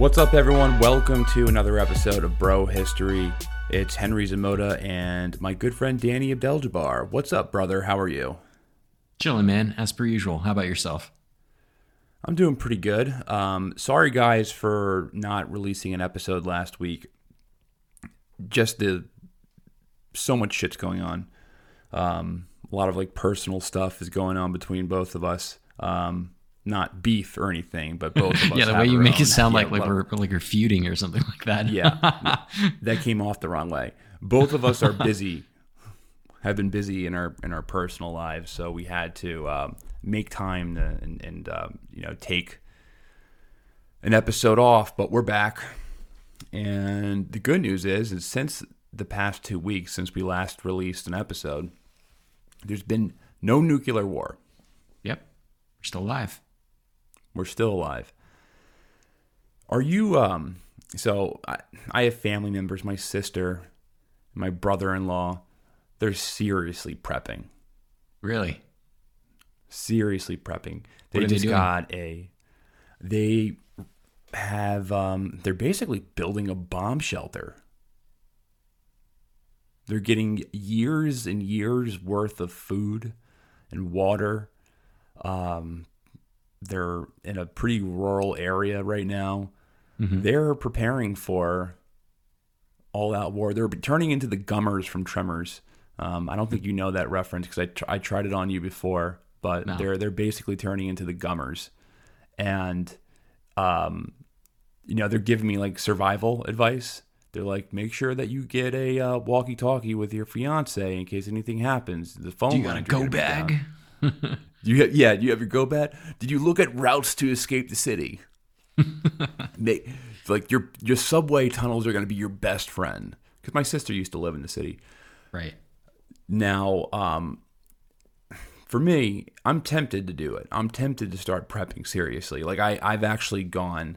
What's up, everyone? Welcome to another episode of Bro History. It's Henry Zamoda and my good friend Danny Abdeljabbar. What's up, brother? How are you? Chilling, man, as per usual. How about yourself? I'm doing pretty good. Um, sorry, guys, for not releasing an episode last week. Just the so much shit's going on. Um, a lot of like personal stuff is going on between both of us. Um, not beef or anything, but both of us. yeah, the way you make own- it sound yeah, like like we're like we're feuding or something like that. yeah, that came off the wrong way. Both of us are busy, have been busy in our in our personal lives, so we had to um, make time to, and, and um, you know take an episode off. But we're back, and the good news is, is since the past two weeks since we last released an episode, there's been no nuclear war. Yep. We're still alive. We're still alive. Are you um so I, I have family members, my sister, my brother-in-law, they're seriously prepping. Really? Seriously prepping. They they just doing? got a they have um they're basically building a bomb shelter. They're getting years and years worth of food and water. Um, they're in a pretty rural area right now. They're preparing for all out war. They're turning into the Gummers from Tremors. Um, I don't think you know that reference because I, tr- I tried it on you before, but No. they're they're basically turning into the Gummers, and um, you know they're giving me like survival advice. They're like, make sure that you get a uh, walkie-talkie with your fiance in case anything happens. The phone Do you got a go gonna be down. bag? You ha- yeah, you have your go bag. Did you look at routes to escape the city? Make, like your your subway tunnels are going to be your best friend. Because my sister used to live in the city. Right. Now, um, for me, I'm tempted to do it. I'm tempted to start prepping seriously. Like I, I've actually gone.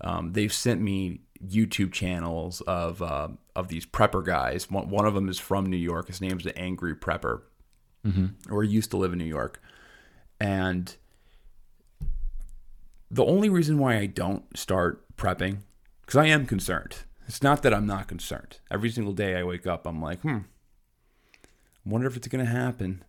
Um, they've sent me YouTube channels of uh, of these prepper guys. One, one of them is from New York. His name's the Angry Prepper, or he used to live in New York. And the only reason why I don't start prepping, because I am concerned. It's not that I'm not concerned. Every single day I wake up, I'm like, hmm, I wonder if it's going to happen.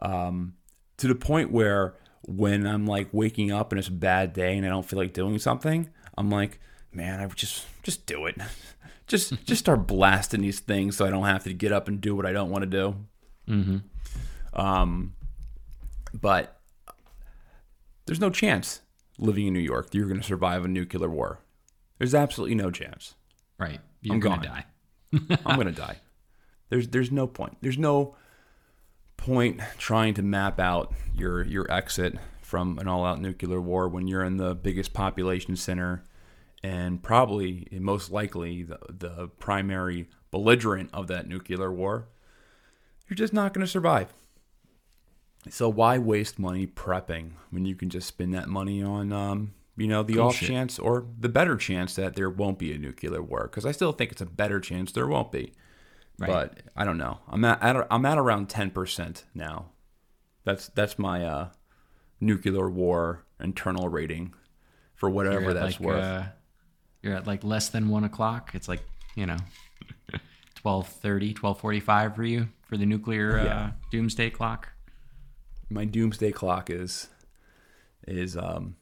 Um, to the point where when I'm like waking up and it's a bad day and I don't feel like doing something, I'm like, man, I would just just do it. just just start blasting these things so I don't have to get up and do what I don't want to do. Mm-hmm. Um, but there's no chance living in New York that you're going to survive a nuclear war. There's absolutely no chance. Right. You're I'm gonna die. I'm gonna die. There's there's no point. There's no point trying to map out your your exit from an all-out nuclear war when you're in the biggest population center and probably and most likely the the primary belligerent of that nuclear war. You're just not going to survive. So why waste money prepping when you can just spend that money on, um, you know, the Cool off shit. chance or the better chance that there won't be a nuclear war? Because I still think it's a better chance there won't be. Right. But I don't know. I'm at, at I'm at around ten percent now. That's that's my uh, nuclear war internal rating for whatever that's like, worth. Uh, you're at like less than one o'clock. It's like you know, 12.30, 12.45 for you for the nuclear Yeah. uh, doomsday clock. My doomsday clock is is um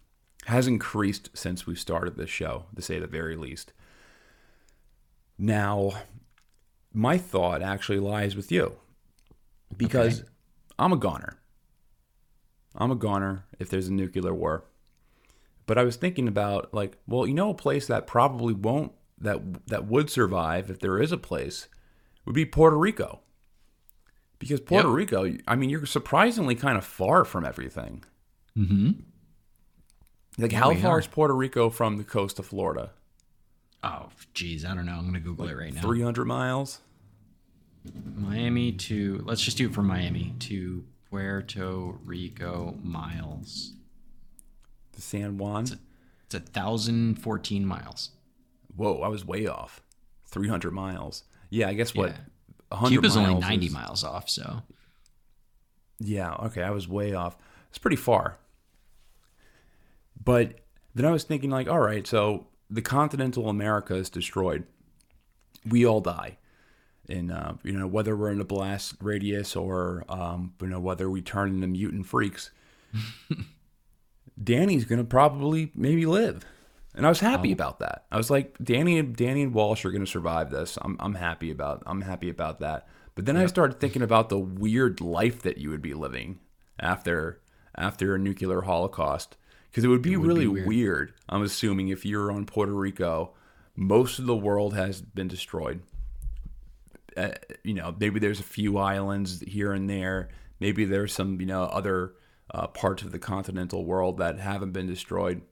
has increased since we started this show, to say the very least. Now, my thought actually lies with you because I'm a goner. I'm a goner if there's a nuclear war. But I was thinking about like, well, you know, a place that probably won't that that would survive if there is a place would be Puerto Rico. Because Puerto Yep. Rico, I mean, you're surprisingly kind of far from everything. Mm-hmm. Like, Yeah, how far are. is Puerto Rico from the coast of Florida? Oh, geez, I don't know. I'm gonna Google it right now. 300 miles? Miami to let's just do it from Miami to Puerto Rico miles. The San Juan? It's a thousand fourteen miles. Whoa, I was way off. 300 miles. Yeah, I guess what? Yeah. 100 Cuba's only ninety is- miles off, so Yeah, okay, I was way off. It's pretty far. But then I was thinking, like, all right, so the continental America is destroyed. We all die. And, uh, you know, whether we're in a blast radius or, um, you know, whether we turn into mutant freaks, Danny's going to probably maybe live. And I was happy about that. I was like, Danny, and Danny and Walsh are going to survive this. I'm, I'm happy about, I'm happy about that. But then I started thinking about the weird life that you would be living after, after a nuclear holocaust, because it would be would really be weird. weird. I'm assuming if you're on Puerto Rico, most of the world has been destroyed. Uh, you know, maybe there's a few islands here and there. Maybe there's some, you know, other uh, parts of the continental world that haven't been destroyed.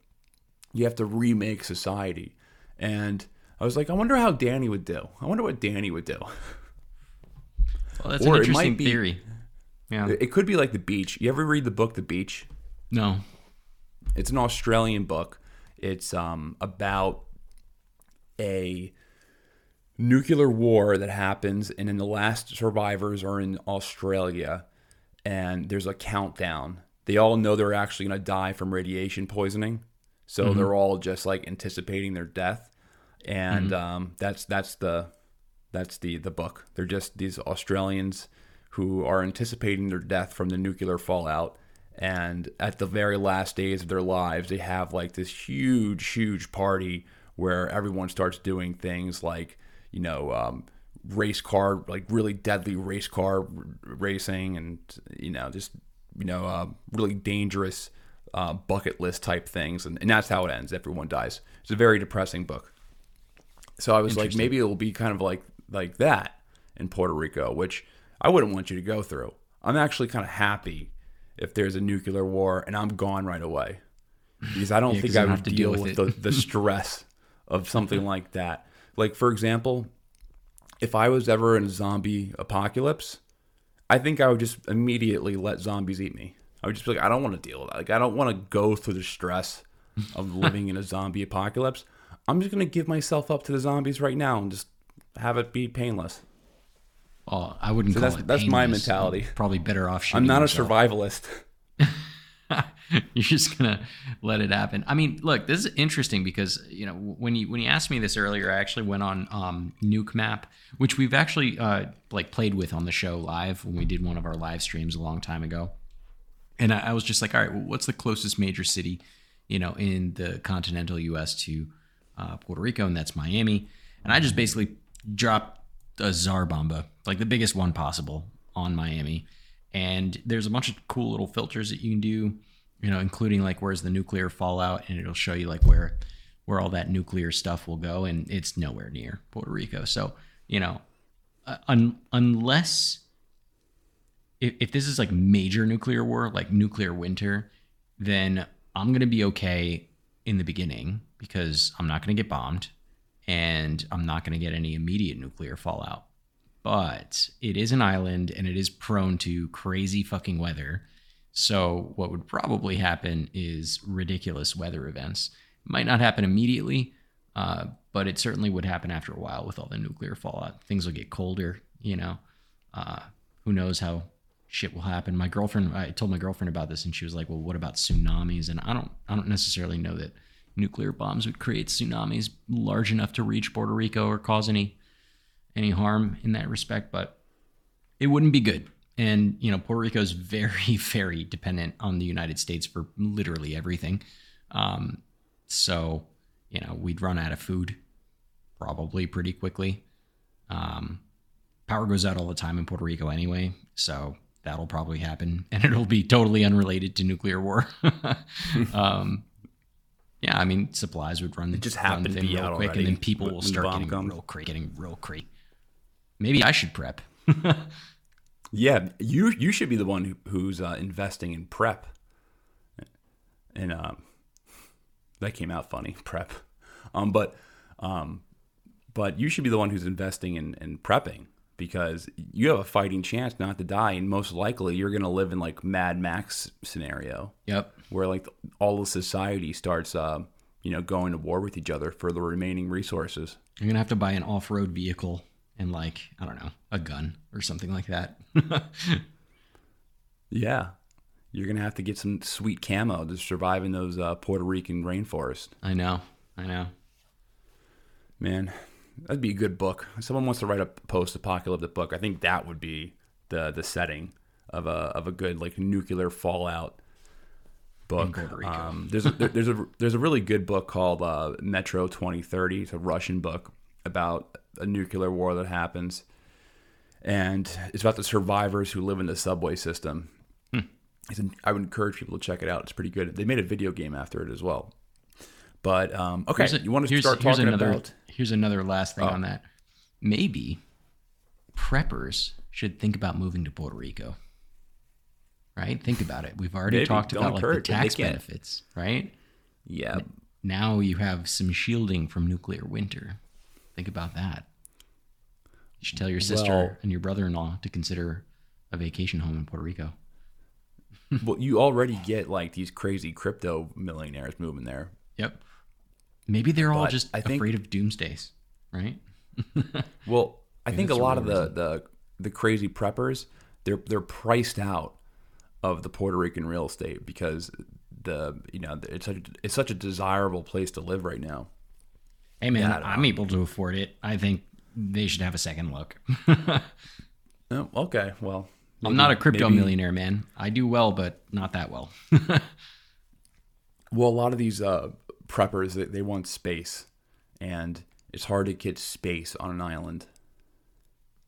You have to remake society. And I was like, I wonder how Danny would do. I wonder what Danny would do. well, that's Or an it might interesting be- theory. Yeah. It could be like The Beach. You ever read the book The Beach? no. It's an Australian book. It's um, about a nuclear war that happens, and then the last survivors are in Australia, and there's a countdown. They all know they're actually going to die from radiation poisoning, so they're all just like anticipating their death, and um, that's that's the that's the the book. They're just these Australians who are anticipating their death from the nuclear fallout. And at the very last days of their lives, they have like this huge, huge party where everyone starts doing things like, you know, um, race car, like really deadly race car r- racing, and you know, just you know, uh, really dangerous uh, bucket list type things, and, and that's how it ends. Everyone dies. It's a very depressing book. So I was like, maybe it will be kind of like like that in Puerto Rico, which I wouldn't want you to go through. I'm actually kind of happy if there's a nuclear war and I'm gone right away because I don't Yeah, think I would have to deal, deal with with the, the stress of something like that. Like for example, if I was ever in a zombie apocalypse, I think I would just immediately let zombies eat me. I would just be like, I don't want to deal with that. Like, I don't want to go through the stress of living in a zombie apocalypse. I'm just going to give myself up to the zombies right now and just have it be painless. Well, I wouldn't So call that's- it that's my mentality. Probably better off I'm not a survivalist. You're just gonna let it happen. I mean, look, this is interesting because you know when you when you asked me this earlier, I actually went on um, Nuke Map, which we've actually uh, like played with on the show live when we did one of our live streams a long time ago. And I, I was just like, all right, well, what's the closest major city, you know, in the continental U.S. to uh, Puerto Rico, and that's Miami. And I just basically dropped a Tsar Bomba, like the biggest one possible, on Miami. And there's a bunch of cool little filters that you can do, you know, including like where's the nuclear fallout, and it'll show you like where where all that nuclear stuff will go, and it's nowhere near Puerto Rico. So you know, uh, un- unless if, if this is like major nuclear war, like nuclear winter, then I'm gonna be okay in the beginning because I'm not gonna get bombed, and I'm not gonna get any immediate nuclear fallout. But it is an island and it is prone to crazy fucking weather. So what would probably happen is ridiculous weather events. Might not happen immediately, uh, but it certainly would happen after a while with all the nuclear fallout. Things will get colder, you know. Uh, who knows how shit will happen? My girlfriend, I told my girlfriend about this, and she was like, "Well, what about tsunamis?" And I don't, I don't necessarily know that nuclear bombs would create tsunamis large enough to reach Puerto Rico or cause any any harm in that respect, but it wouldn't be good. And you know, Puerto Rico is very, very dependent on the United States for literally everything. Um, so you know, we'd run out of food probably pretty quickly. Um, power goes out all the time in Puerto Rico anyway, so that'll probably happen, and it'll be totally unrelated to nuclear war. um, yeah, I mean, supplies would run. It just happened to be real out quick, already and then people will start getting comes. real cra- getting real crazy. Maybe I should prep. Yeah, you you should be the one who, who's uh, investing in prep. And um, that came out funny, prep. Um, but um, but you should be the one who's investing in, in prepping because you have a fighting chance not to die, and most likely you're going to live in like Mad Max scenario Yep. where like all of society starts, uh, you know, going to war with each other for the remaining resources. You're gonna have to buy an off-road vehicle and like I don't know a gun or something like that. Yeah, you're gonna have to get some sweet camo to survive in those uh, Puerto Rican rainforests. I know. I know. Man, that'd be a good book. If someone wants to write a post-apocalyptic book, I think that would be the the setting of a of a good like nuclear fallout book. Um, there's a, there's a there's a really good book called uh, Metro 2030. It's a Russian book about a nuclear war that happens, and it's about the survivors who live in the subway system. Hmm. It's an- I would encourage people to check it out. It's pretty good. They made a video game after it as well. But um, okay, a- you want to here's- start here's talking another, about? Here's another last thing Oh. on that. Maybe preppers should think about moving to Puerto Rico. Right? Think about it. We've already Maybe. talked about like the encourage it. They tax benefits, right? Yeah, Now you have some shielding from nuclear winter. Think about that. You should tell your sister Well- and your brother-in-law to consider a vacation home in Puerto Rico. well, you already get like these crazy crypto millionaires moving there. Yep. Maybe they're all just I think- afraid of doomsdays, right? Well, I think a lot of the, the the crazy preppers they're they're priced out of the Puerto Rican real estate because the you know it's such, it's such a desirable place to live right now. Hey man, Yeah, I don't I'm able to afford it. I think they should have a second look. Oh, okay, well, I'm not a crypto maybe- millionaire, man. I do well, but not that well. Well, a lot of these uh, preppers they, they want space, and it's hard to get space on an island.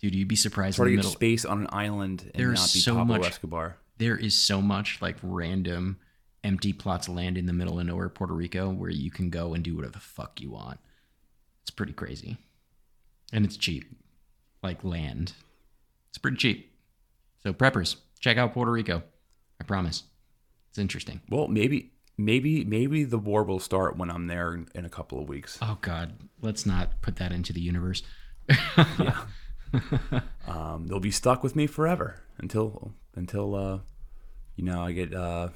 Dude, you'd be surprised It's in hard the to get space on an island and There's not be so Pablo much- Escobar. There is so much like random empty plots of land in the middle of nowhere, Puerto Rico, where you can go and do whatever the fuck you want. It's pretty crazy. And it's cheap. Like land. It's pretty cheap. So preppers, check out Puerto Rico. I promise. It's interesting. Well, maybe maybe maybe the war will start when I'm there in, in a couple of weeks. Oh God, let's not put that into the universe. Um, they'll be stuck with me forever until until uh, you know I get uh,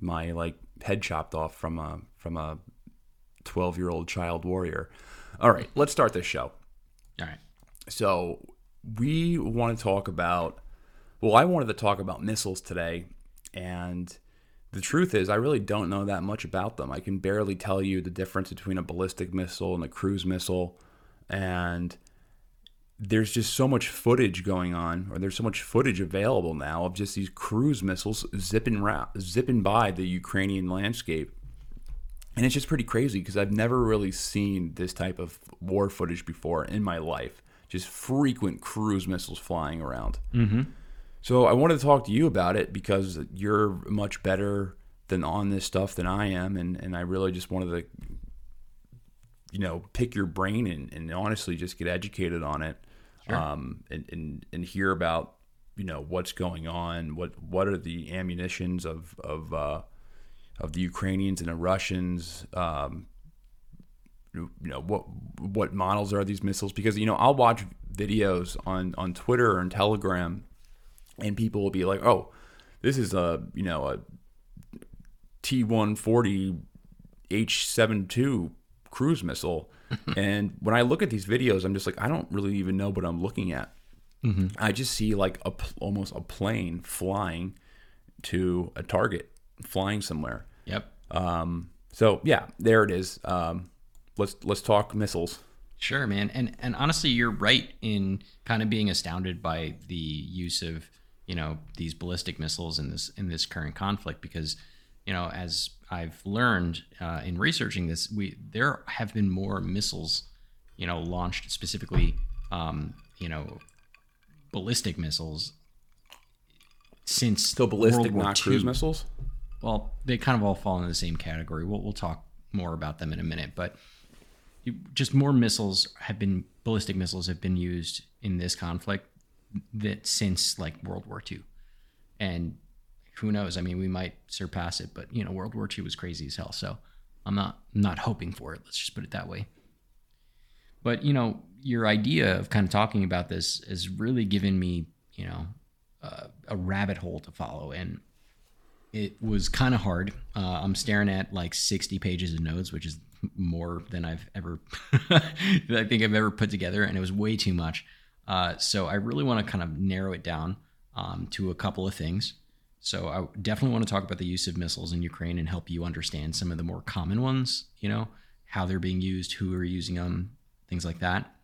my like head chopped off from a from a twelve year old child warrior. All right, let's start this show. All right. So we want to talk about. Well, I wanted to talk about missiles today, and the truth is, I really don't know that much about them. I can barely tell you the difference between a ballistic missile and a cruise missile, and there's just so much footage going on, or there's so much footage available now of just these cruise missiles zipping ra- zipping by the Ukrainian landscape. And it's just pretty crazy because I've never really seen this type of war footage before in my life. Just frequent cruise missiles flying around. Mm-hmm. So I wanted to talk to you about it because you're much better than on this stuff than I am, and, and I really just wanted to, you know, pick your brain and, and honestly just get educated on it, um, and, and and hear about you know what's going on, what what are the ammunitions of of uh, of the Ukrainians and the Russians. Um, you know what what models are these missiles? Because you know I'll watch videos on on Twitter and Telegram, and people will be like, "Oh, this is a you know a T one forty H 72 cruise missile," and when I look at these videos, I'm just like, I don't really even know what I'm looking at. I just see like a almost a plane flying to a target, flying somewhere. Yep. Um, so yeah, there it is. Um, let's let's talk missiles. Sure, man. And and honestly, you're right in kind of being astounded by the use of you know these ballistic missiles in this in this current conflict because you know as I've learned uh, in researching this, we there have been more missiles you know launched specifically um, you know ballistic missiles since So ballistic, not cruise missiles. Well, they kind of all fall in the same category. We'll, we'll talk more about them in a minute, but just more missiles have been ballistic missiles have been used in this conflict that since like World War II, and who knows? I mean, we might surpass it, but you know, World War II was crazy as hell. So I'm not I'm not hoping for it. Let's just put it that way. But you know, your idea of kind of talking about this has really given me, you know, uh, a rabbit hole to follow, and it was kind of hard. Uh, I'm staring at like 60 pages of notes, which is more than I've ever, I think I've ever put together, and it was way too much. Uh, so I really want to kind of narrow it down um, to a couple of things. So I definitely want to talk about the use of missiles in Ukraine and help you understand some of the more common ones. You know how they're being used, who are using them, things like that.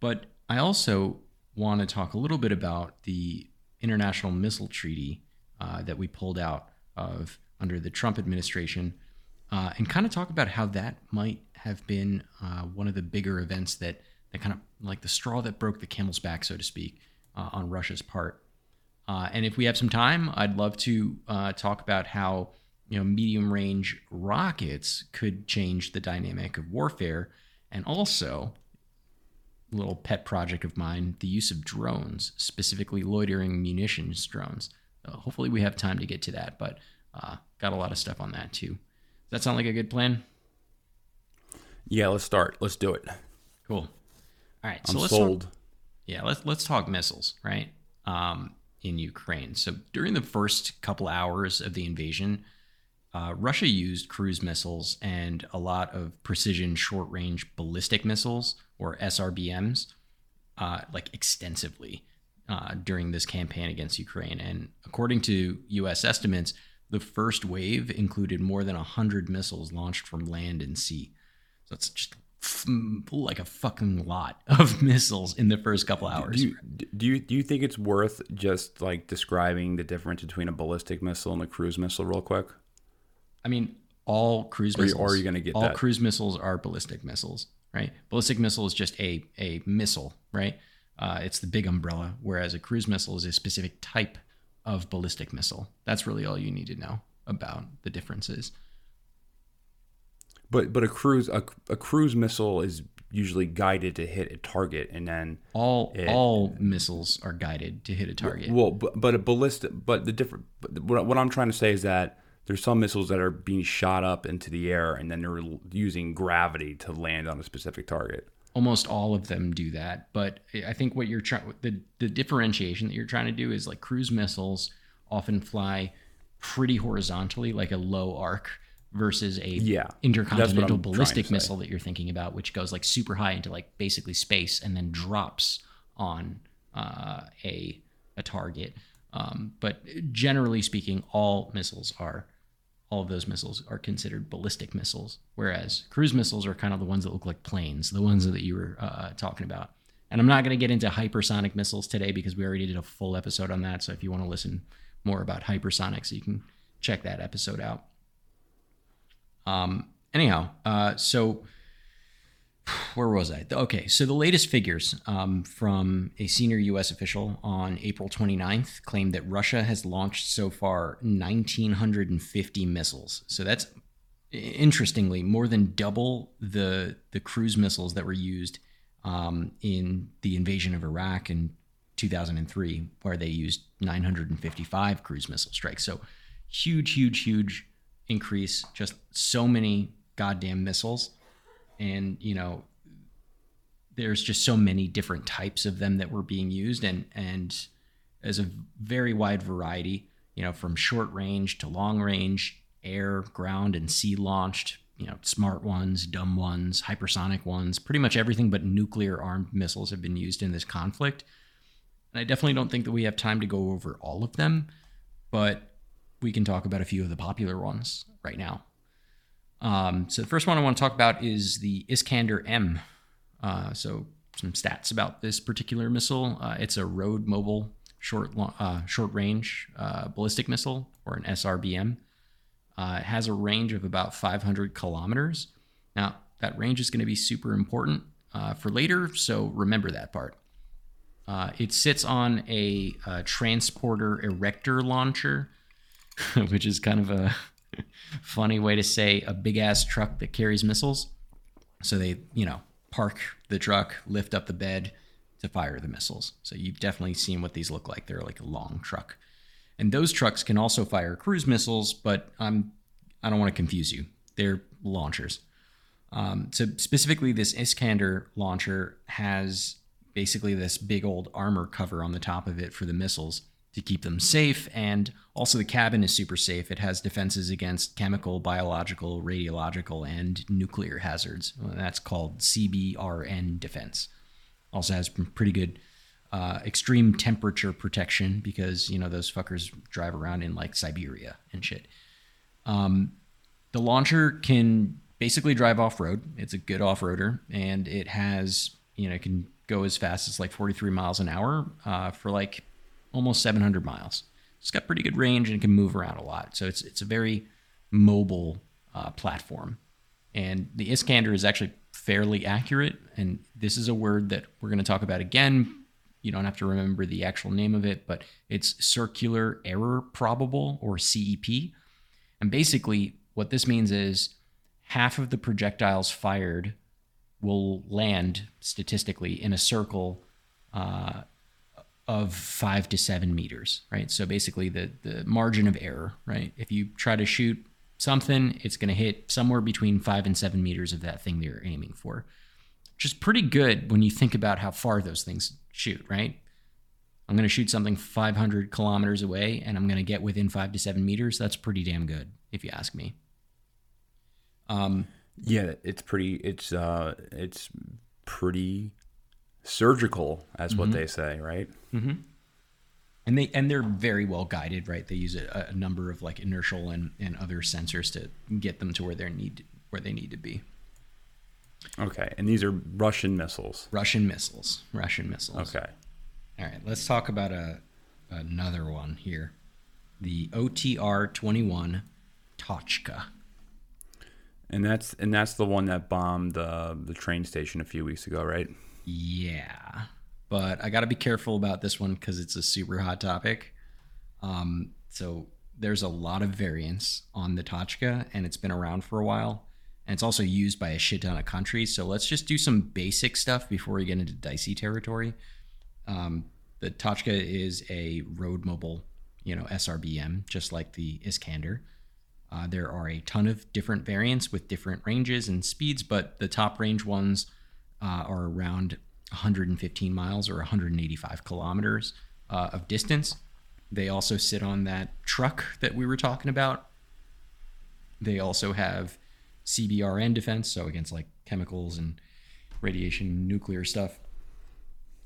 But I also want to talk a little bit about the International Missile Treaty uh, that we pulled out of under the Trump administration, uh, and kind of talk about how that might have been uh, one of the bigger events that that kind of like the straw that broke the camel's back, so to speak, uh, on Russia's part. Uh, and if we have some time, I'd love to uh, talk about how you know medium range rockets could change the dynamic of warfare, and also a little pet project of mine: the use of drones, specifically loitering munitions drones. Uh, hopefully, we have time to get to that, but uh, got a lot of stuff on that too. Does that sound like a good plan? Yeah, let's start. Let's do it. Cool. All right, I'm so let's sold. Talk, yeah, let's let's talk missiles, right? Um, in Ukraine. So during the first couple hours of the invasion, uh, Russia used cruise missiles and a lot of precision short-range ballistic missiles, or SRBMs, uh, like extensively uh, during this campaign against Ukraine. And according to U.S. estimates, the first wave included more than hundred missiles launched from land and sea. So it's just f- like a fucking lot of missiles in the first couple hours. Do you, do you do you think it's worth just like describing the difference between a ballistic missile and a cruise missile real quick? I mean, all cruise missiles. or are you gonna get all that? cruise missiles are ballistic missiles, right? Ballistic missile is just a a missile, right? Uh, it's the big umbrella, whereas a cruise missile is a specific type of ballistic missile. That's really all you need to know about the differences. But but a cruise a, a cruise missile is usually guided to hit a target and then All It- all missiles are guided to hit a target. well but, but a ballistic but the different but what, what I'm trying to say is that there's some missiles that are being shot up into the air and then they're using gravity to land on a specific target. almost all of them do that but i think what you're trying the, the differentiation that you're trying to do is like cruise missiles often fly pretty horizontally like a low arc versus a Yeah, intercontinental I'm trying to ballistic missile that you're thinking about which goes like super high into like basically space and then drops on uh, a a target um, but generally speaking all missiles are all of those missiles are considered ballistic missiles, whereas cruise missiles are kind of the ones that look like planes, the ones that you were uh, talking about. And I'm not going to get into hypersonic missiles today because we already did a full episode on that. So if you want to listen more about hypersonics, you can check that episode out. Um, anyhow, uh, so where was I? Okay, so the latest figures um, from a senior U.S. official on April 29th claimed that Russia has launched so far 1,950 missiles. So that's interestingly more than double the the cruise missiles that were used um, in the invasion of Iraq in 2003, where they used 955 cruise missile strikes. So huge, huge, huge increase. Just so many goddamn missiles and you know there's just so many different types of them that were being used and and as a very wide variety you know from short range to long range air ground and sea launched you know smart ones dumb ones hypersonic ones pretty much everything but nuclear armed missiles have been used in this conflict and i definitely don't think that we have time to go over all of them but we can talk about a few of the popular ones right now um, so the first one I want to talk about is the Iskander M. Uh, so some stats about this particular missile. Uh, it's a road mobile short uh, short range uh, ballistic missile or an SRBM. Uh, it has a range of about 500 kilometers. Now that range is going to be super important uh, for later, so remember that part. It sits on a, uh transporter erector launcher, which is kind of a funny way to say a big ass truck that carries missiles. So they, you know, park the truck, lift up the bed to fire the missiles. So you've definitely seen what these look like. They're like a long truck. And those trucks can also fire cruise missiles, but I'm I don't want to confuse you. They're launchers. Um, so specifically, this Iskander launcher has basically this big old armor cover on the top of it for the missiles to keep them safe. And also, the cabin is super safe. It has defenses against chemical, biological, radiological, and nuclear hazards. That's called CBRN defense. Also has pretty good uh, extreme temperature protection because you know those fuckers drive around in like Siberia and shit. Um, the launcher can basically drive off road. It's a good off roader, and it has you know it can go as fast as like 43 miles an hour uh, for like almost 700 miles. It's got pretty good range and can move around a lot. So it's it's a very mobile uh, platform. And the Iskander is actually fairly accurate. And this is a word that we're going to talk about again you don't have to remember the actual name of it, but it's circular error probable or CEP. And basically, what this means is half of the projectiles fired will land statistically in a circle uh, of five to seven meters, right? So basically, the the margin of error, right? If you try to shoot something, it's going to hit somewhere between five and seven meters of that thing that you're aiming for, which is pretty good when you think about how far those things shoot, right? I'm going to shoot something 500 kilometers away and I'm going to get within five to seven meters. That's pretty damn good, if you ask me. Um, yeah, it's pretty. It's uh, it's pretty surgical, as mm-hmm. what they say, right? Mm-hmm. And they and they're very well guided, right? They use a, a, number of like inertial and, and other sensors to get them to where they need where they need to be. Okay, and these are Russian missiles. Russian missiles. Russian missiles. Okay. All right, let's talk about a another one here. The OTR 21 Tochka. And that's and that's the one that bombed the the train station a few weeks ago, right? Yeah. But I got to be careful about this one cuz it's a super hot topic. Um so there's a lot of variants on the Tochka and it's been around for a while and it's also used by a shit ton of countries. So let's just do some basic stuff before we get into dicey territory. Um, the Tochka is a road mobile, you know, SRBM, just like the Iskander. Uh, there are a ton of different variants with different ranges and speeds, but the top range ones uh, are around 115 miles or 185 kilometers uh, of distance. They also sit on that truck that we were talking about. They also have CBRN defense, so against like chemicals and radiation, nuclear stuff.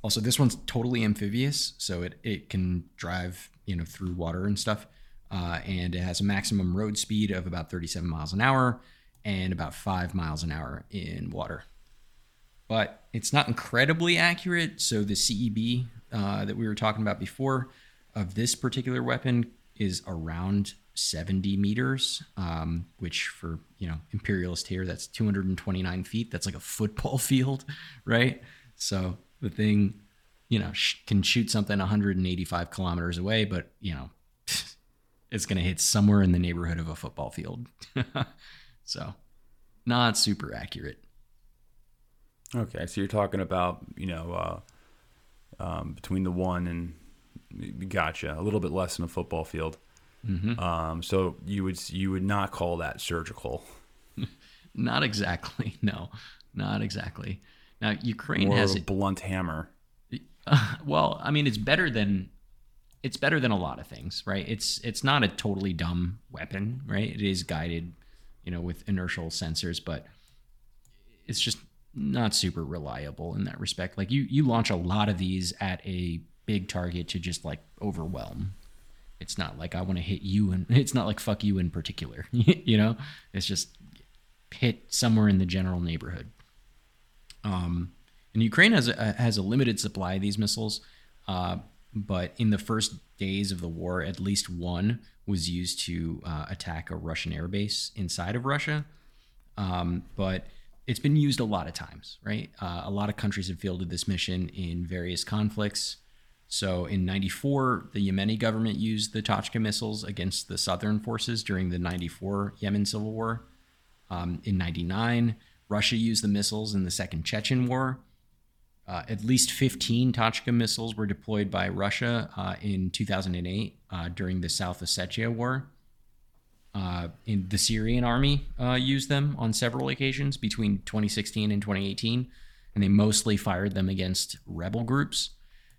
Also, this one's totally amphibious, so it, it can drive you know through water and stuff, uh, and it has a maximum road speed of about 37 miles an hour and about five miles an hour in water. But it's not incredibly accurate, so the CEP uh, that we were talking about before of this particular weapon is around 70 meters, um, which for you know imperialist here, that's 229 feet. That's like a football field, right? So the thing, you know, sh- can shoot something 185 kilometers away, but you know, it's going to hit somewhere in the neighborhood of a football field. so, not super accurate. Okay, so you're talking about you know uh, um, between the one and gotcha a little bit less than a football field. Mm-hmm. Um, so you would you would not call that surgical? not exactly. No, not exactly. Now Ukraine More has a blunt hammer. Uh, well, I mean, it's better than it's better than a lot of things, right? It's it's not a totally dumb weapon, right? It is guided, you know, with inertial sensors, but it's just not super reliable in that respect. Like you you launch a lot of these at a big target to just like overwhelm it's not like I want to hit you and it's not like fuck you in particular. you know, it's just hit somewhere in the general neighborhood. Um, and Ukraine has a, has a limited supply of these missiles, uh, but in the first days of the war, at least one was used to uh, attack a Russian airbase inside of Russia. Um, but it's been used a lot of times, right? Uh, a lot of countries have fielded this mission in various conflicts. So in 94, the Yemeni government used the Tochka missiles against the southern forces during the 94 Yemen civil war. Um, in 99, Russia used the missiles in the Second Chechen War. Uh, at least 15 Tochka missiles were deployed by Russia uh, in 2008 uh, during the South Ossetia War. Uh, in the Syrian army uh, used them on several occasions between 2016 and 2018, and they mostly fired them against rebel groups.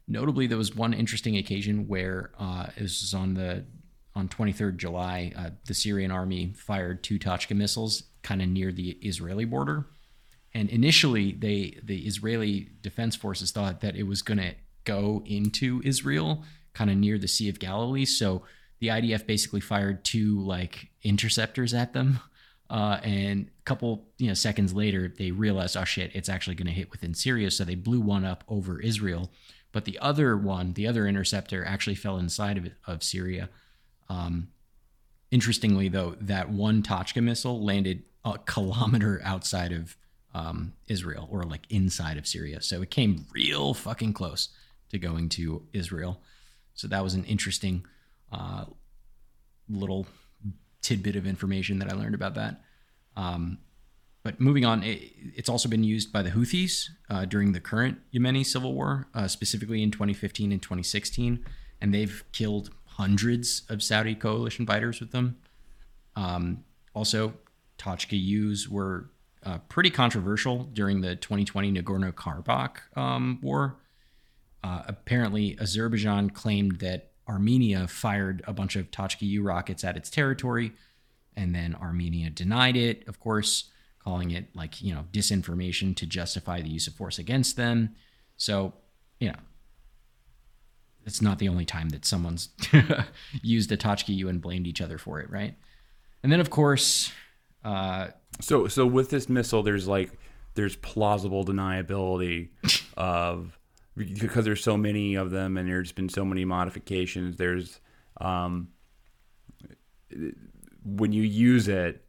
Notably, there was one interesting occasion where uh, it was on the on 23rd July, uh, the Syrian army fired two Tochka missiles kind of near the Israeli border. And initially, they the Israeli defense forces thought that it was going to go into Israel, kind of near the Sea of Galilee. So the IDF basically fired two like interceptors at them. Uh, and a couple you know seconds later, they realized, oh shit, it's actually going to hit within Syria. So they blew one up over Israel, but the other one, the other interceptor, actually fell inside of of Syria. Um, interestingly, though, that one Tochka missile landed a kilometer outside of um, Israel or like inside of Syria. So it came real fucking close to going to Israel. So that was an interesting uh, little tidbit of information that I learned about that. Um, but moving on, it, it's also been used by the Houthis uh, during the current Yemeni civil war, uh, specifically in 2015 and 2016, and they've killed hundreds of Saudi coalition fighters with them. Um, also, Tochka U's were uh, pretty controversial during the 2020 Nagorno Karabakh um, war. Uh, apparently, Azerbaijan claimed that Armenia fired a bunch of Tochka U rockets at its territory, and then Armenia denied it, of course, calling it like, you know, disinformation to justify the use of force against them. So, you know, it's not the only time that someone's used a Tochka U and blamed each other for it, right? And then, of course, uh, so so with this missile, there's like there's plausible deniability of because there's so many of them and there's been so many modifications. There's um, when you use it,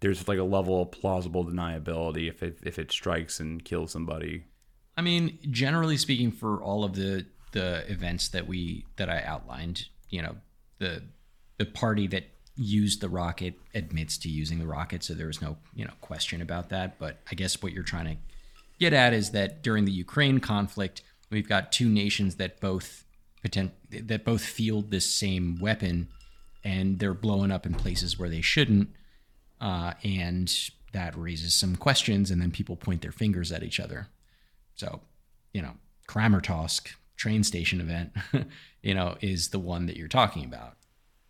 there's like a level of plausible deniability if it if it strikes and kills somebody. I mean, generally speaking, for all of the the events that we that I outlined, you know, the the party that used the rocket admits to using the rocket, so there was no you know question about that. But I guess what you're trying to get at is that during the Ukraine conflict, we've got two nations that both potent, that both field this same weapon, and they're blowing up in places where they shouldn't, uh, and that raises some questions, and then people point their fingers at each other. So, you know, Kramatorsk train station event, you know, is the one that you're talking about.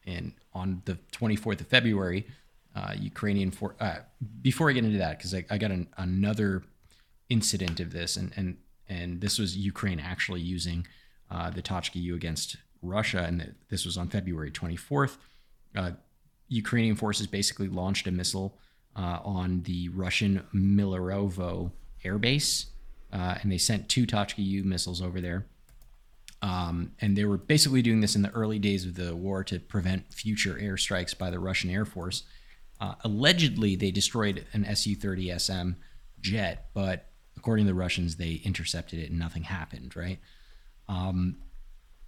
And on the 24th of February, uh, Ukrainian for uh, before I get into that because I, I, got an, another incident of this, and and and this was Ukraine actually using uh, the Tochka U against Russia, and this was on February 24th. Uh, Ukrainian forces basically launched a missile uh, on the Russian Millerovo airbase, uh, and they sent two Tochka U missiles over there. Um, and they were basically doing this in the early days of the war to prevent future airstrikes by the Russian Air Force. Uh, allegedly, they destroyed an Su 30 SM jet, but according to the Russians, they intercepted it and nothing happened, right? Um,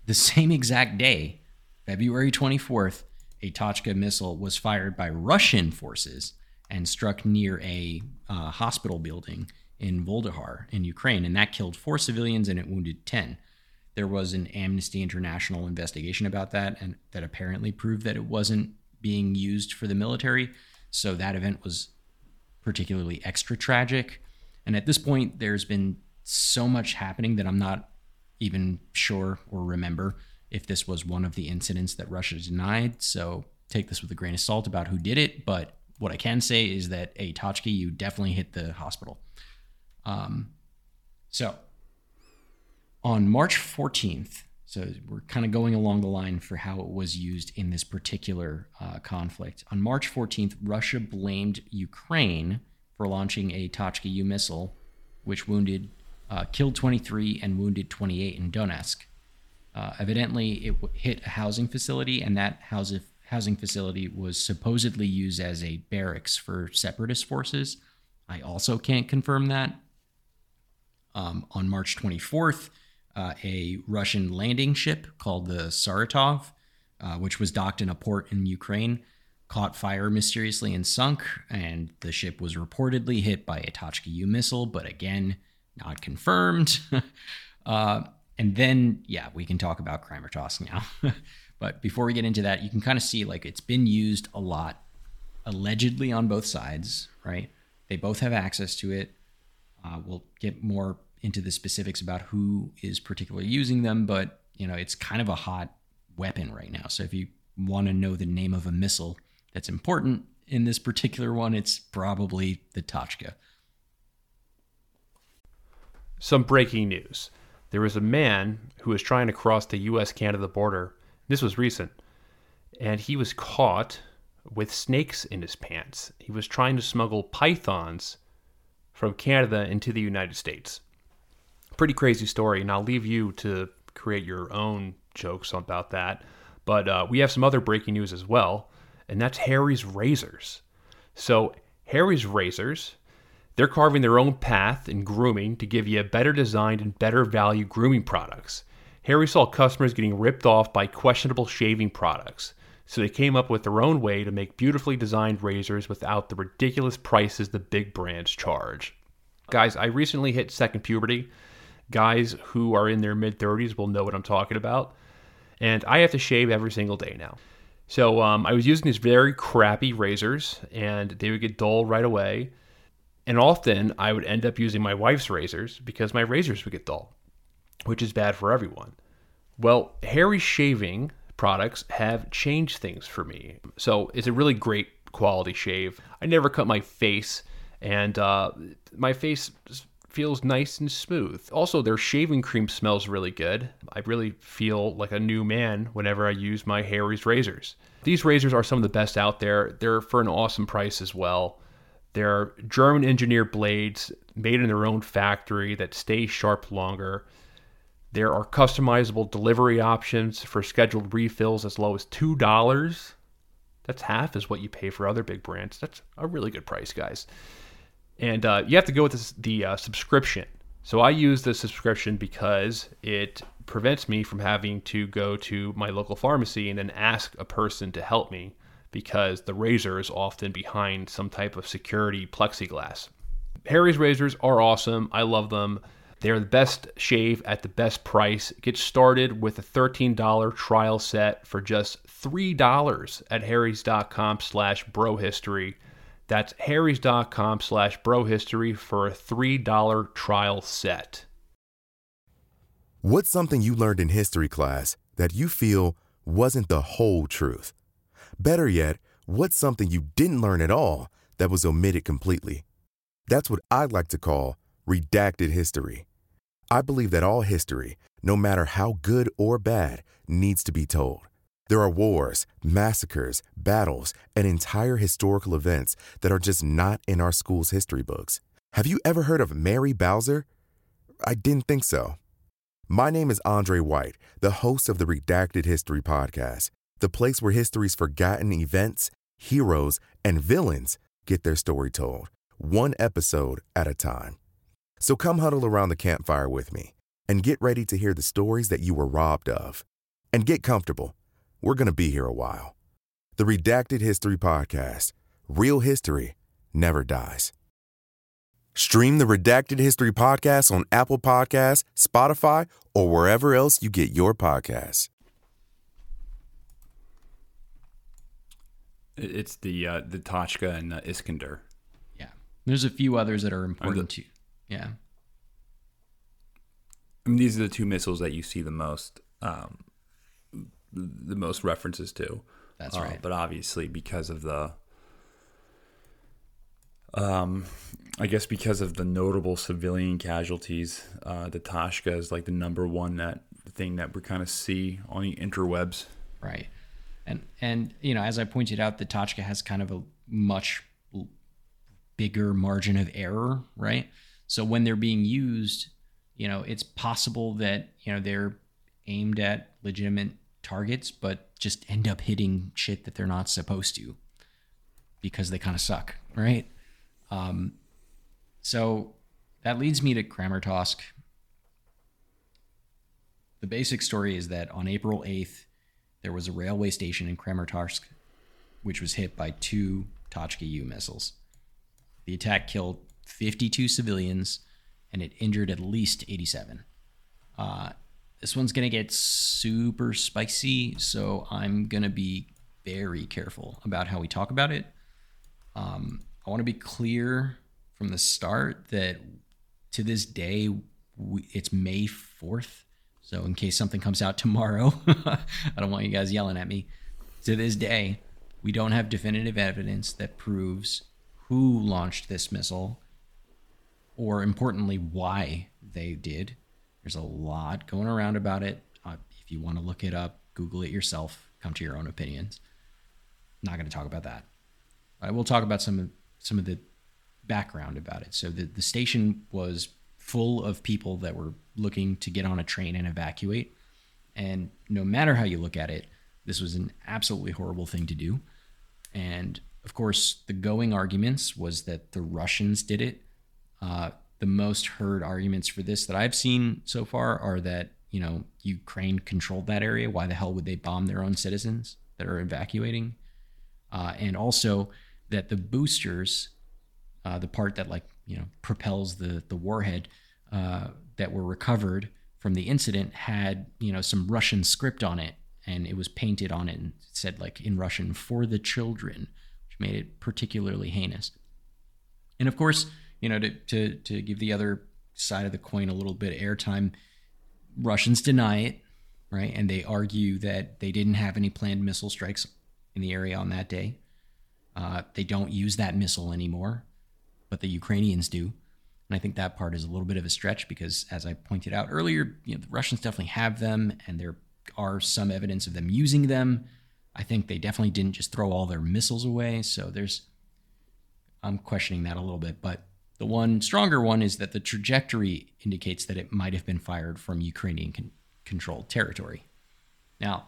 the same exact day, February 24th, a Tochka missile was fired by Russian forces and struck near a uh, hospital building in Vuhledar in Ukraine, and that killed four civilians and it wounded 10 there was an Amnesty International investigation about that, and that apparently proved that it wasn't being used for the military. So that event was particularly extra tragic. And at this point, there's been so much happening that I'm not even sure or remember if this was one of the incidents that Russia denied. So take this with a grain of salt about who did it. But what I can say is that a Tochka, U definitely hit the hospital. Um, so on March 14th, so we're kind of going along the line for how it was used in this particular uh, conflict. On March 14th, Russia blamed Ukraine for launching a Tochka U missile, which wounded, uh, killed 23 and wounded 28 in Donetsk. Uh, evidently, it hit a housing facility, and that house- housing facility was supposedly used as a barracks for separatist forces. I also can't confirm that. Um, on March 24th, uh, a Russian landing ship called the Saratov, uh, which was docked in a port in Ukraine, caught fire mysteriously and sunk, and the ship was reportedly hit by a Tochka U missile, but again, not confirmed. uh, and then, yeah, we can talk about Kramatorsk now. but before we get into that, you can kind of see like it's been used a lot, allegedly on both sides, right? They both have access to it. Uh, we'll get more into the specifics about who is particularly using them, but you know, it's kind of a hot weapon right now. So if you want to know the name of a missile that's important in this particular one, it's probably the Tochka. Some breaking news. There was a man who was trying to cross the US Canada border. This was recent. And he was caught with snakes in his pants. He was trying to smuggle pythons from Canada into the United States. Pretty crazy story, and I'll leave you to create your own jokes about that. But uh, we have some other breaking news as well, and that's Harry's Razors. So, Harry's Razors, they're carving their own path in grooming to give you better designed and better value grooming products. Harry saw customers getting ripped off by questionable shaving products, so they came up with their own way to make beautifully designed razors without the ridiculous prices the big brands charge. Guys, I recently hit second puberty. Guys who are in their mid 30s will know what I'm talking about. And I have to shave every single day now. So um, I was using these very crappy razors, and they would get dull right away. And often I would end up using my wife's razors because my razors would get dull, which is bad for everyone. Well, Harry shaving products have changed things for me. So it's a really great quality shave. I never cut my face, and uh, my face feels nice and smooth. Also, their shaving cream smells really good. I really feel like a new man whenever I use my Harry's razors. These razors are some of the best out there. They're for an awesome price as well. They're German engineered blades made in their own factory that stay sharp longer. There are customizable delivery options for scheduled refills as low as $2. That's half is what you pay for other big brands. That's a really good price, guys. And uh, you have to go with this, the uh, subscription. So I use the subscription because it prevents me from having to go to my local pharmacy and then ask a person to help me because the razor is often behind some type of security plexiglass. Harry's razors are awesome. I love them. They're the best shave at the best price. Get started with a $13 trial set for just $3 at harrys.com slash brohistory. That's harrys.com slash brohistory for a $3 trial set. What's something you learned in history class that you feel wasn't the whole truth? Better yet, what's something you didn't learn at all that was omitted completely? That's what I'd like to call redacted history. I believe that all history, no matter how good or bad, needs to be told. There are wars, massacres, battles, and entire historical events that are just not in our school's history books. Have you ever heard of Mary Bowser? I didn't think so. My name is Andre White, the host of the Redacted History Podcast, the place where history's forgotten events, heroes, and villains get their story told, one episode at a time. So come huddle around the campfire with me and get ready to hear the stories that you were robbed of. And get comfortable. We're going to be here a while. The Redacted History Podcast Real History Never Dies. Stream the Redacted History Podcast on Apple Podcasts, Spotify, or wherever else you get your podcasts. It's the uh, the Tochka and the Iskander. Yeah. There's a few others that are important too. Yeah. I mean, these are the two missiles that you see the most, um, the most references to. That's Uh, right. but obviously, because of the, um, I guess because of the notable civilian casualties, uh, the Tochka is like the number one that thing that we kind of see on the interwebs. Right. And and you know, as I pointed out, the Tochka has kind of a much bigger margin of error, right? So when they're being used, you know, it's possible that, you know, they're aimed at legitimate targets, but just end up hitting shit that they're not supposed to because they kind of suck, right? Um, So that leads me to Kramatorsk. The basic story is that on April 8th, there was a railway station in Kramatorsk which was hit by two Tochka U missiles. The attack killed 52 civilians and it injured at least 87. Uh, this one's to get super spicy, so I'm to be very careful about how we talk about it. Um, I want to be clear from the start that to this day, we, it's May 4th. So, in case something comes out tomorrow, I don't want you guys yelling at me. To this day, we don't have definitive evidence that proves who launched this missile or, importantly, why they did. There's a lot going around about it. Uh, if you want to look it up, Google it yourself, come to your own opinions. Not going to talk about that. I will talk about some of some of the background about it. So the, the station was full of people that were looking to get on a train and evacuate. And no matter how you look at it, this was an absolutely horrible thing to do. And of course, the going arguments was that the Russians did it. Uh, the most heard arguments for this that I've seen so far are that, you know, Ukraine controlled that area. Why the hell would they bomb their own citizens that are evacuating? Uh, and also that the boosters, uh, the part that like, you know, propels the, the warhead uh, that were recovered from the incident had, you know, some Russian script on it and it was painted on it and said like in Russian for the children, which made it particularly heinous. And of course, you know, to to to give the other side of the coin a little bit of airtime, Russians deny it, right? And they argue that they didn't have any planned missile strikes in the area on that day. Uh, they don't use that missile anymore, but the Ukrainians do. And I think that part is a little bit of a stretch because, as I pointed out earlier, you know, the Russians definitely have them, and they're are some evidence of them using them. I think they definitely didn't just throw all their missiles away. So there's, I'm questioning that a little bit. But the one stronger one is that the trajectory indicates that it might have been fired from Ukrainian con- controlled territory. Now,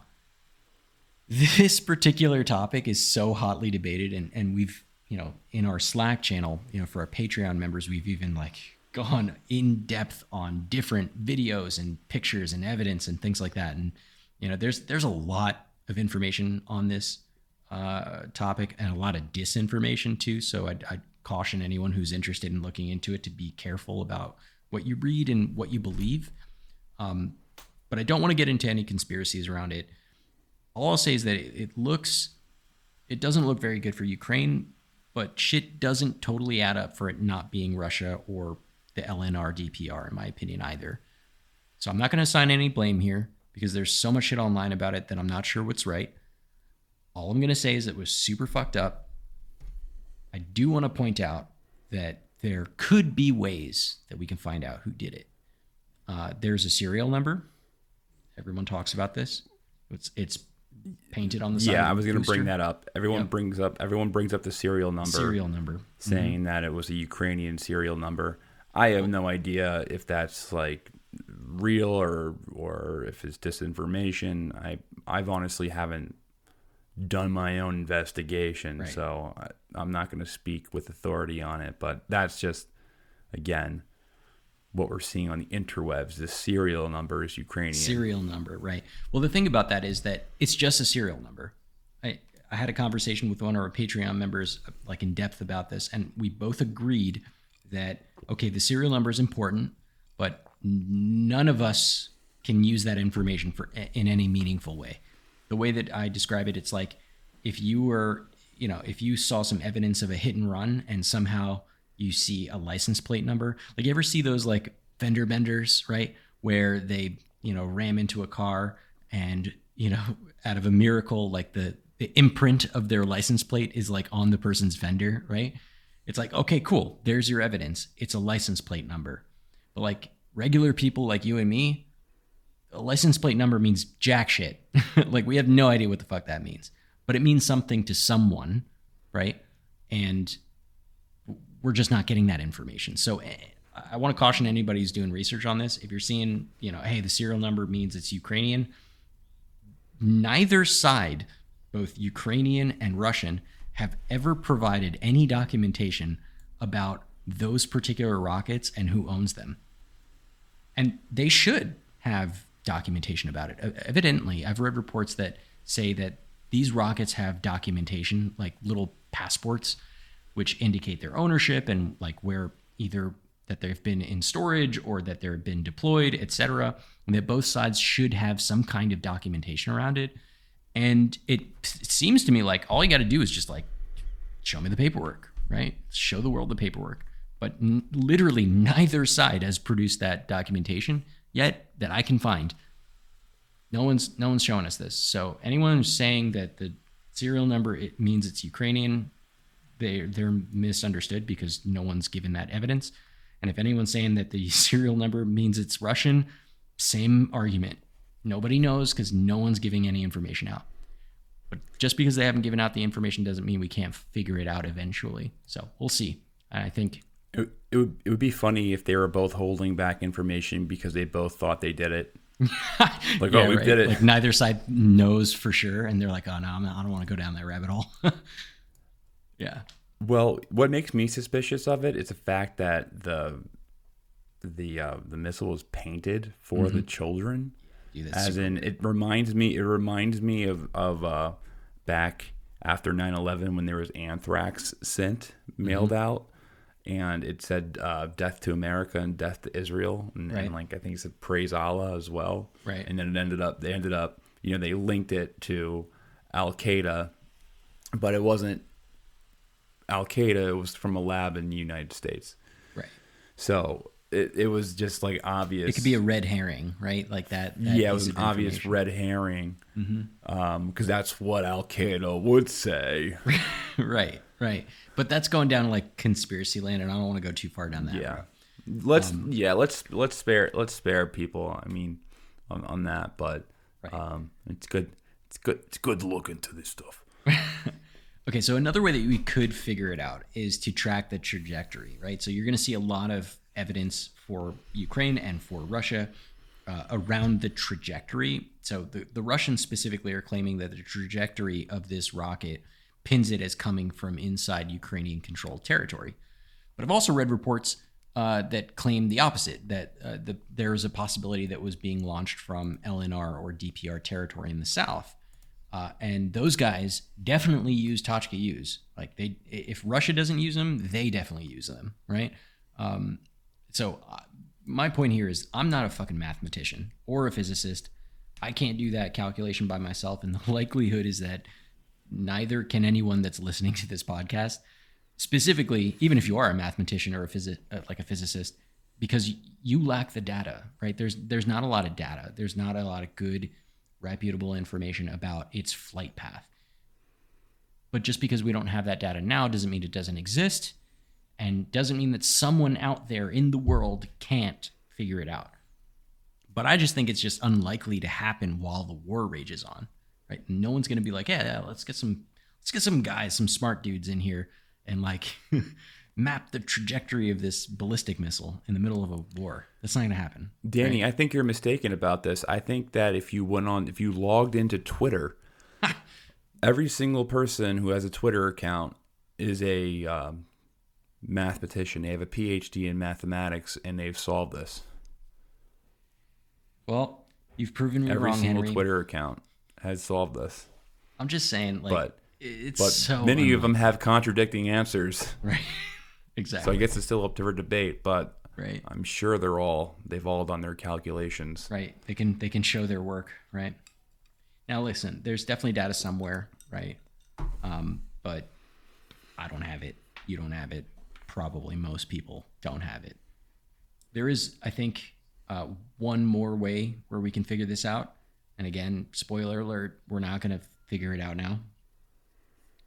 this particular topic is so hotly debated, and, and we've, you know, in our Slack channel, you know, for our Patreon members, we've even like gone in depth on different videos and pictures and evidence and things like that. And you know, there's there's a lot of information on this uh, topic and a lot of disinformation too. So I'd, I'd caution anyone who's interested in looking into it to be careful about what you read and what you believe. Um, but I don't want to get into any conspiracies around it. All I'll say is that it, it looks, it doesn't look very good for Ukraine, but shit doesn't totally add up for it not being Russia or the LNR DPR, in my opinion, either. So I'm not going to assign any blame here because there's so much shit online about it that I'm not sure what's right. All I'm going to say is it was super fucked up. I do want to point out that there could be ways that we can find out who did it. Uh, there's a serial number. Everyone talks about this. It's it's painted on the side. Yeah, I was going to bring that up. Everyone Yep. brings up everyone brings up the serial number, serial number. saying that it was a Ukrainian serial number. I have no idea if that's like real or or if it's disinformation. I I've honestly haven't done my own investigation, Right. so I, I'm not going to speak with authority on it. But that's just again what we're seeing on the interwebs. The serial number is Ukrainian. serial number, right? Well, the thing about that is that it's just a serial number. I I had a conversation with one of our Patreon members, uh, like in depth about this, and we both agreed that okay, the serial number is important, but none of us can use that information for in any meaningful way. The way that I describe it, it's like if you were, you know, if you saw some evidence of a hit and run and somehow you see a license plate number, like you ever see those like fender benders, right? Where they, you know, ram into a car and, you know, out of a miracle, like the, the imprint of their license plate is like on the person's fender, right? It's like, okay, cool. There's your evidence. It's a license plate number. But like regular people like you and me, a license plate number means jack shit. like we have no idea what the fuck that means, but it means something to someone, right? And we're just not getting that information. So eh, I want to caution anybody who's doing research on this. If you're seeing, you know, hey, the serial number means it's Ukrainian, neither side, both Ukrainian and Russian, have ever provided any documentation about those particular rockets and who owns them. And they should have documentation about it. Evidently, I've read reports that say that these rockets have documentation, like little passports, which indicate their ownership and like where either that they've been in storage or that they've been deployed, etc. And that both sides should have some kind of documentation around it. And it, it seems to me like all you got to do is just like show me the paperwork, right? Show the world the paperwork. But n- literally neither side has produced that documentation yet that I can find. No one's no one's showing us this. So anyone who's saying that the serial number it means it's Ukrainian, they they're misunderstood because no one's given that evidence. And if anyone's saying that the serial number means it's Russian, same argument. Nobody knows because no one's giving any information out. But just because they haven't given out the information doesn't mean we can't figure it out eventually. So we'll see. I think It, it would it would be funny if they were both holding back information because they both thought they did it. Like, Yeah, oh, we right. did it. Like neither side knows for sure, and they're like, "Oh no, I'm not, I don't want to go down that rabbit hole." yeah, Well, what makes me suspicious of it is the fact that the the uh, the missile was painted for the children. Dude, As super in, it reminds me. It reminds me of of uh, back after 9-11 when there was anthrax sent mailed Mm-hmm. out, and it said uh, "Death to America" and "Death to Israel," and, and like I think it said "Praise Allah" as well. Right. And then it ended up. They ended up. You know, they linked it to Al Qaeda, but it wasn't Al Qaeda. It was from a lab in the United States. right. So it, it was just like obvious. It could be a red herring, right? Like that. that yeah, it was an obvious red herring. Mm-hmm. because that's what Al Qaeda would say. right, right. But that's going down like conspiracy land, and I don't want to go too far down that. yeah, road. let's Um, yeah let's let's spare let's spare people. I mean, on, on that, but Right. um, it's good. It's good. It's good to look into this stuff. Okay, so another way that we could figure it out is to track the trajectory, right? So you're going to see a lot of evidence for Ukraine and for Russia uh, around the trajectory. So the, the Russians specifically are claiming that the trajectory of this rocket pins it as coming from inside Ukrainian controlled territory. But I've also read reports uh, that claim the opposite that uh, the, there is a possibility that was being launched from LNR or DPR territory in the south. Uh, and those guys definitely use Tochka-Us. Like they, if Russia doesn't use them, they definitely use them, right? Um, so uh, my point here is, I'm not a fucking mathematician or a physicist. I can't do that calculation by myself, and the likelihood is that neither can anyone that's listening to this podcast. Specifically, even if you are a mathematician or a uh, like a physicist, because you lack the data, right? There's there's not a lot of data. There's not a lot of good reputable information about its flight path. But just because we don't have that data now doesn't mean it doesn't exist and doesn't mean that someone out there in the world can't figure it out. But I just think it's just unlikely to happen while the war rages on, right? No one's going to be like, yeah, yeah, let's get some let's get some guys, some smart dudes in here and like map the trajectory of this ballistic missile in the middle of a war. That's not going to happen. Danny, I think you're mistaken about this. I think that if you went on, if you logged into Twitter, every single person who has a Twitter account is a um, mathematician. They have a PhD in mathematics, and they've solved this. Well, you've proven me Every wrong, single Henry. Twitter account has solved this. I'm just saying, like, But- it's But so many of them have contradicting answers. right. Exactly. So. I guess it's still up to debate, but right. I'm sure they're all they've all done their calculations. Right. They can they can show their work. Right. Now listen, there's definitely data somewhere. Right. Um, but I don't have it. You don't have it. Probably most people don't have it. There is, I think, uh, one more way where we can figure this out. And again, spoiler alert: we're not going to figure it out now.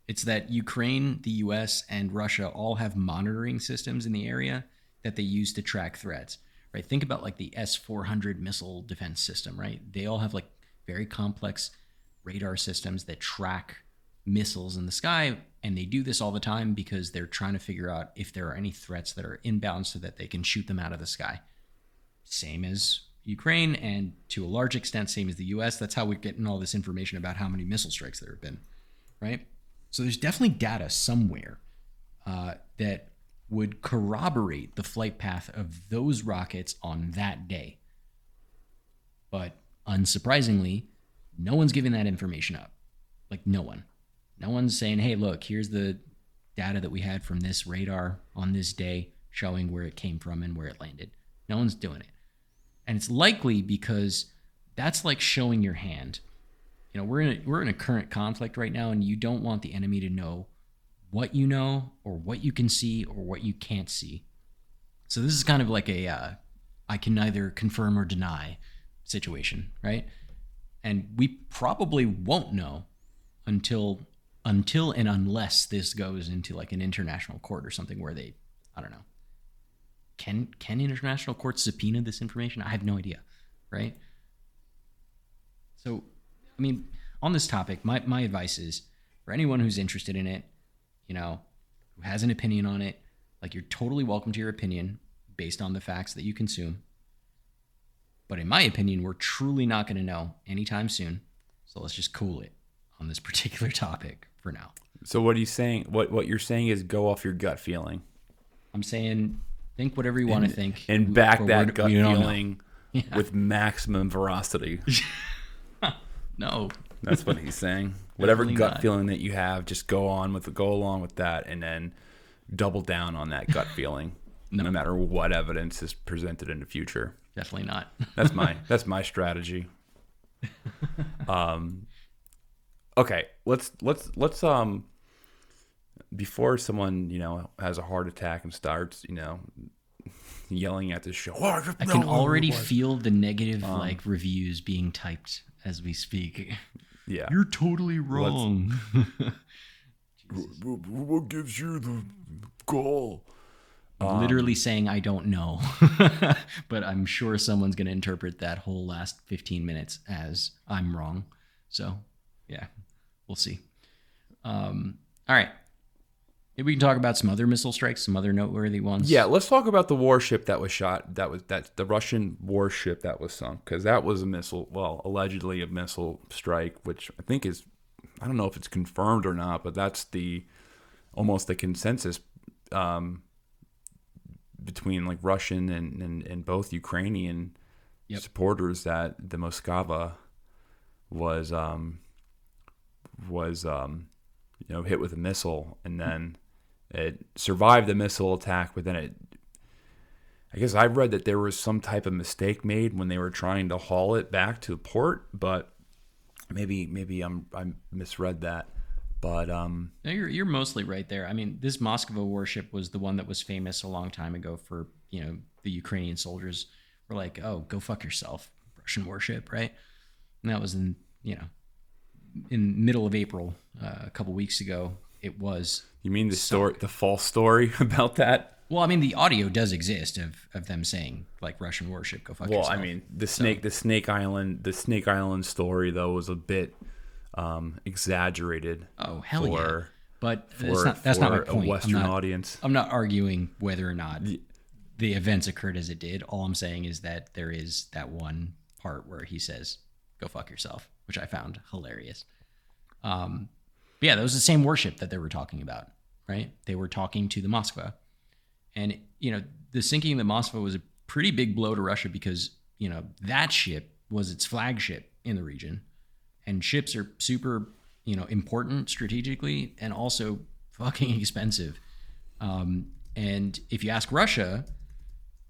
It's that Ukraine, the US, and Russia all have monitoring systems in the area that they use to track threats. Right? Think about like the S 400 missile defense system, right? They all have like very complex radar systems that track missiles in the sky. And they do this all the time because they're trying to figure out if there are any threats that are inbound so that they can shoot them out of the sky. Same as Ukraine, and to a large extent, same as the US. That's how we're getting all this information about how many missile strikes there have been, right? So there's definitely data somewhere uh, that would corroborate the flight path of those rockets on that day. But unsurprisingly, no one's giving that information up. Like, no one. No one's saying, hey, look, here's the data that we had from this radar on this day showing where it came from and where it landed. No one's doing it. And it's likely because that's like showing your hand. You know, we're in a, we're in a current conflict right now, and you don't want the enemy to know what you know or what you can see or what you can't see. So this is kind of like a uh, I can neither confirm or deny situation, right? And we probably won't know until until and unless this goes into like an international court or something where they I don't know. Can can international courts subpoena this information? I have no idea, right? So, I mean, on this topic, my, my advice is for anyone who's interested in it, you know, who has an opinion on it, like you're totally welcome to your opinion based on the facts that you consume. But in my opinion, we're truly not going to know anytime soon. So let's just cool it on this particular topic for now. So what are you saying? What what you're saying is go off your gut feeling I'm saying think whatever you want to think and back that what gut feeling with maximum veracity. No, That's what he's saying. Whatever Definitely gut not. feeling that you have, just go on with go along with that, and then double down on that gut feeling, no. matter what evidence is presented in the future. definitely not. That's my that's my strategy. Um. Okay, let's let's let's um. Before someone you know has a heart attack and starts you know yelling at the show, "Oh, I can already what?" feel the negative like reviews being typed as we speak. yeah. You're totally wrong. what gives you the goal? Literally saying I don't know. but I'm sure someone's going to interpret that whole last 15 minutes as I'm wrong. So, yeah, we'll see. Um, all right. Maybe we can talk about some other missile strikes, some other noteworthy ones. Yeah, let's talk about the warship that was shot. That was that the Russian warship that was sunk because that was a missile. Well, allegedly a missile strike, which I think is I don't know if it's confirmed or not, but that's the almost the consensus um, between like Russian and, and, and both Ukrainian Yep. supporters that the Moskva was um, was um, you know hit with a missile and then it survived the missile attack, but then it. I guess I read that there was some type of mistake made when they were trying to haul it back to port, but maybe maybe I'm I misread that. But um, No, you're you're mostly right there. I mean, this Moskva warship was the one that was famous a long time ago for you know the Ukrainian soldiers were like, oh, go fuck yourself, Russian warship, right? And that was in you know in middle of April uh, a couple weeks ago. It was you mean the story, the false story about that? well, I mean, the audio does exist of of them saying like Russian warship, go fuck Well, yourself. Well, I mean, the snake, the Snake Island, the Snake Island story though was a bit um, exaggerated. oh hell yeah, but for, that's not that's not my point. a Western I'm not, audience. I'm not arguing whether or not the events occurred as it did. All I'm saying is that there is that one part where he says, "Go fuck yourself," which I found hilarious. Um, but yeah, that was the same warship that they were talking about, right? They were talking to the Moskva, and you know, the sinking of the Moskva was a pretty big blow to Russia because you know that ship was its flagship in the region, and ships are super, you know, important strategically and also fucking expensive. Um, and if you ask Russia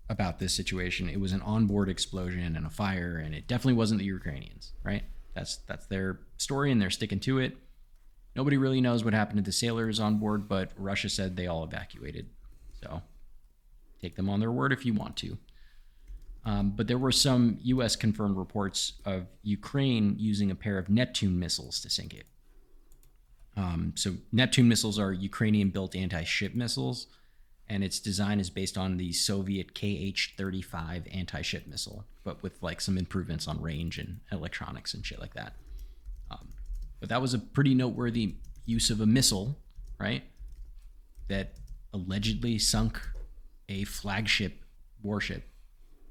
about this situation, it was an onboard explosion and a fire, and it definitely wasn't the Ukrainians, right? That's that's their story, and they're sticking to it. Nobody really knows what happened to the sailors on board, but Russia said they all evacuated. So take them on their word if you want to. Um, but there were some U.S. confirmed reports of Ukraine using a pair of Neptune missiles to sink it. Um, so Neptune missiles are Ukrainian-built anti-ship missiles, and its design is based on the Soviet KH-35 anti-ship missile, but with like some improvements on range and electronics and shit like that. Um, but that was a pretty noteworthy use of a missile, right? That allegedly sunk a flagship warship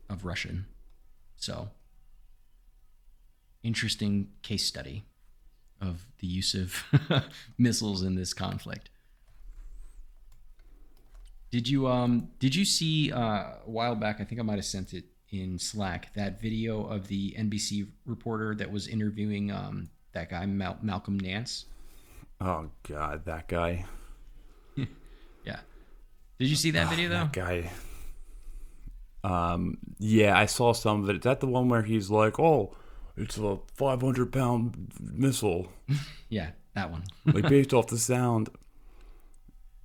of Russian. So, interesting case study of the use of missiles in this conflict. Did you um did you see uh, a while back? I think I might have sent it in Slack that video of the NBC reporter that was interviewing um that guy Mal- Malcolm Nance. Oh God, that guy. Yeah. Did you see that video though? That guy. Um. Yeah, I saw some of it. Is that the one where he's like, "Oh, it's a 500 pound missile, Yeah, that one. like based off the sound."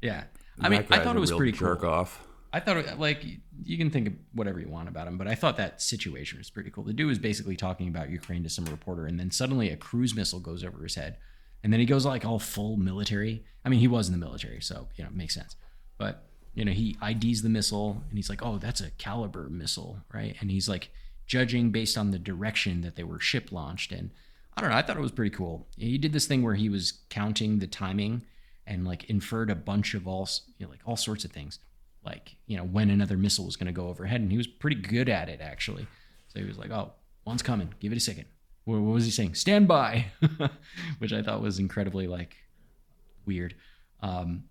Yeah. I mean, I thought it was pretty jerk cool. off. I thought, it, like, you can think of whatever you want about him, but I thought that situation was pretty cool. The dude was basically talking about Ukraine to some reporter, and then suddenly a cruise missile goes over his head, and then he goes like all full military. I mean, he was in the military, so you know, it makes sense. But you know, he IDs the missile, and he's like, "Oh, that's a caliber missile, right?" And he's like judging based on the direction that they were ship launched, and I don't know. I thought it was pretty cool. He did this thing where he was counting the timing and like inferred a bunch of all you know, like all sorts of things like you know when another missile was going to go overhead and he was pretty good at it actually so he was like oh one's coming give it a second what, was he saying stand by which i thought was incredibly like weird um,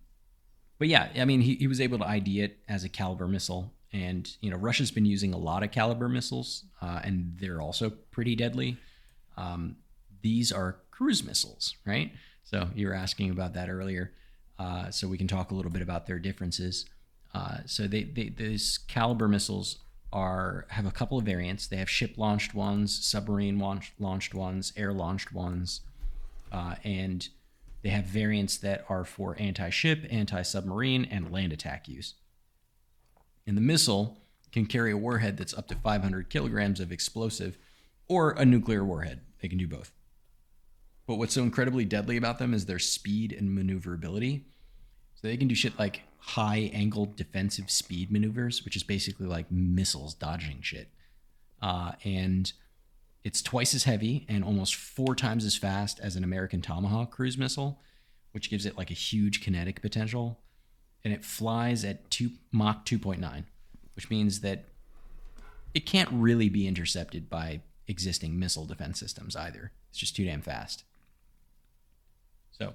but yeah i mean he, he was able to id it as a caliber missile and you know russia's been using a lot of caliber missiles uh, and they're also pretty deadly um, these are cruise missiles, right? So you were asking about that earlier. Uh, so we can talk a little bit about their differences. Uh, so they, they these caliber missiles are have a couple of variants. They have ship launched ones, submarine launch, launched ones, air launched ones, uh, and they have variants that are for anti-ship, anti-submarine, and land attack use. And the missile can carry a warhead that's up to 500 kilograms of explosive or a nuclear warhead. They can do both. But what's so incredibly deadly about them is their speed and maneuverability. So they can do shit like high angle defensive speed maneuvers, which is basically like missiles dodging shit. Uh, and it's twice as heavy and almost four times as fast as an American Tomahawk cruise missile, which gives it like a huge kinetic potential. And it flies at two, Mach 2.9, which means that it can't really be intercepted by existing missile defense systems either. It's just too damn fast. So,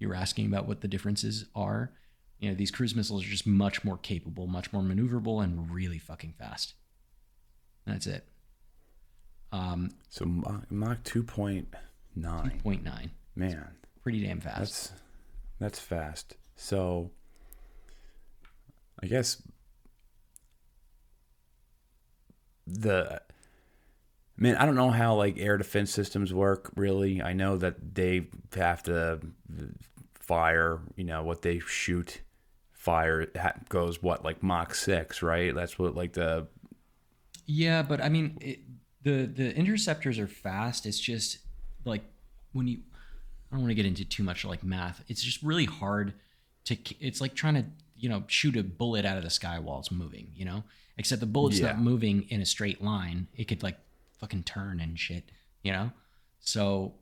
you were asking about what the differences are. You know, these cruise missiles are just much more capable, much more maneuverable, and really fucking fast. That's it. Um, So Mach, Mach 2.9. 0.9. Man, Pretty damn fast. that's that's fast. So I guess the man, I don't know how like air defense systems work really. I know that they have to fire, you know, what they shoot fire ha- goes what like Mach 6, right? That's what like the Yeah, but I mean, it, the the interceptors are fast. It's just like when you. I don't want to get into too much like math. It's just really hard to. It's like trying to you know shoot a bullet out of the sky while it's moving. You know, except the bullet's Yeah. not moving in a straight line. It could like fucking turn and shit. You know, so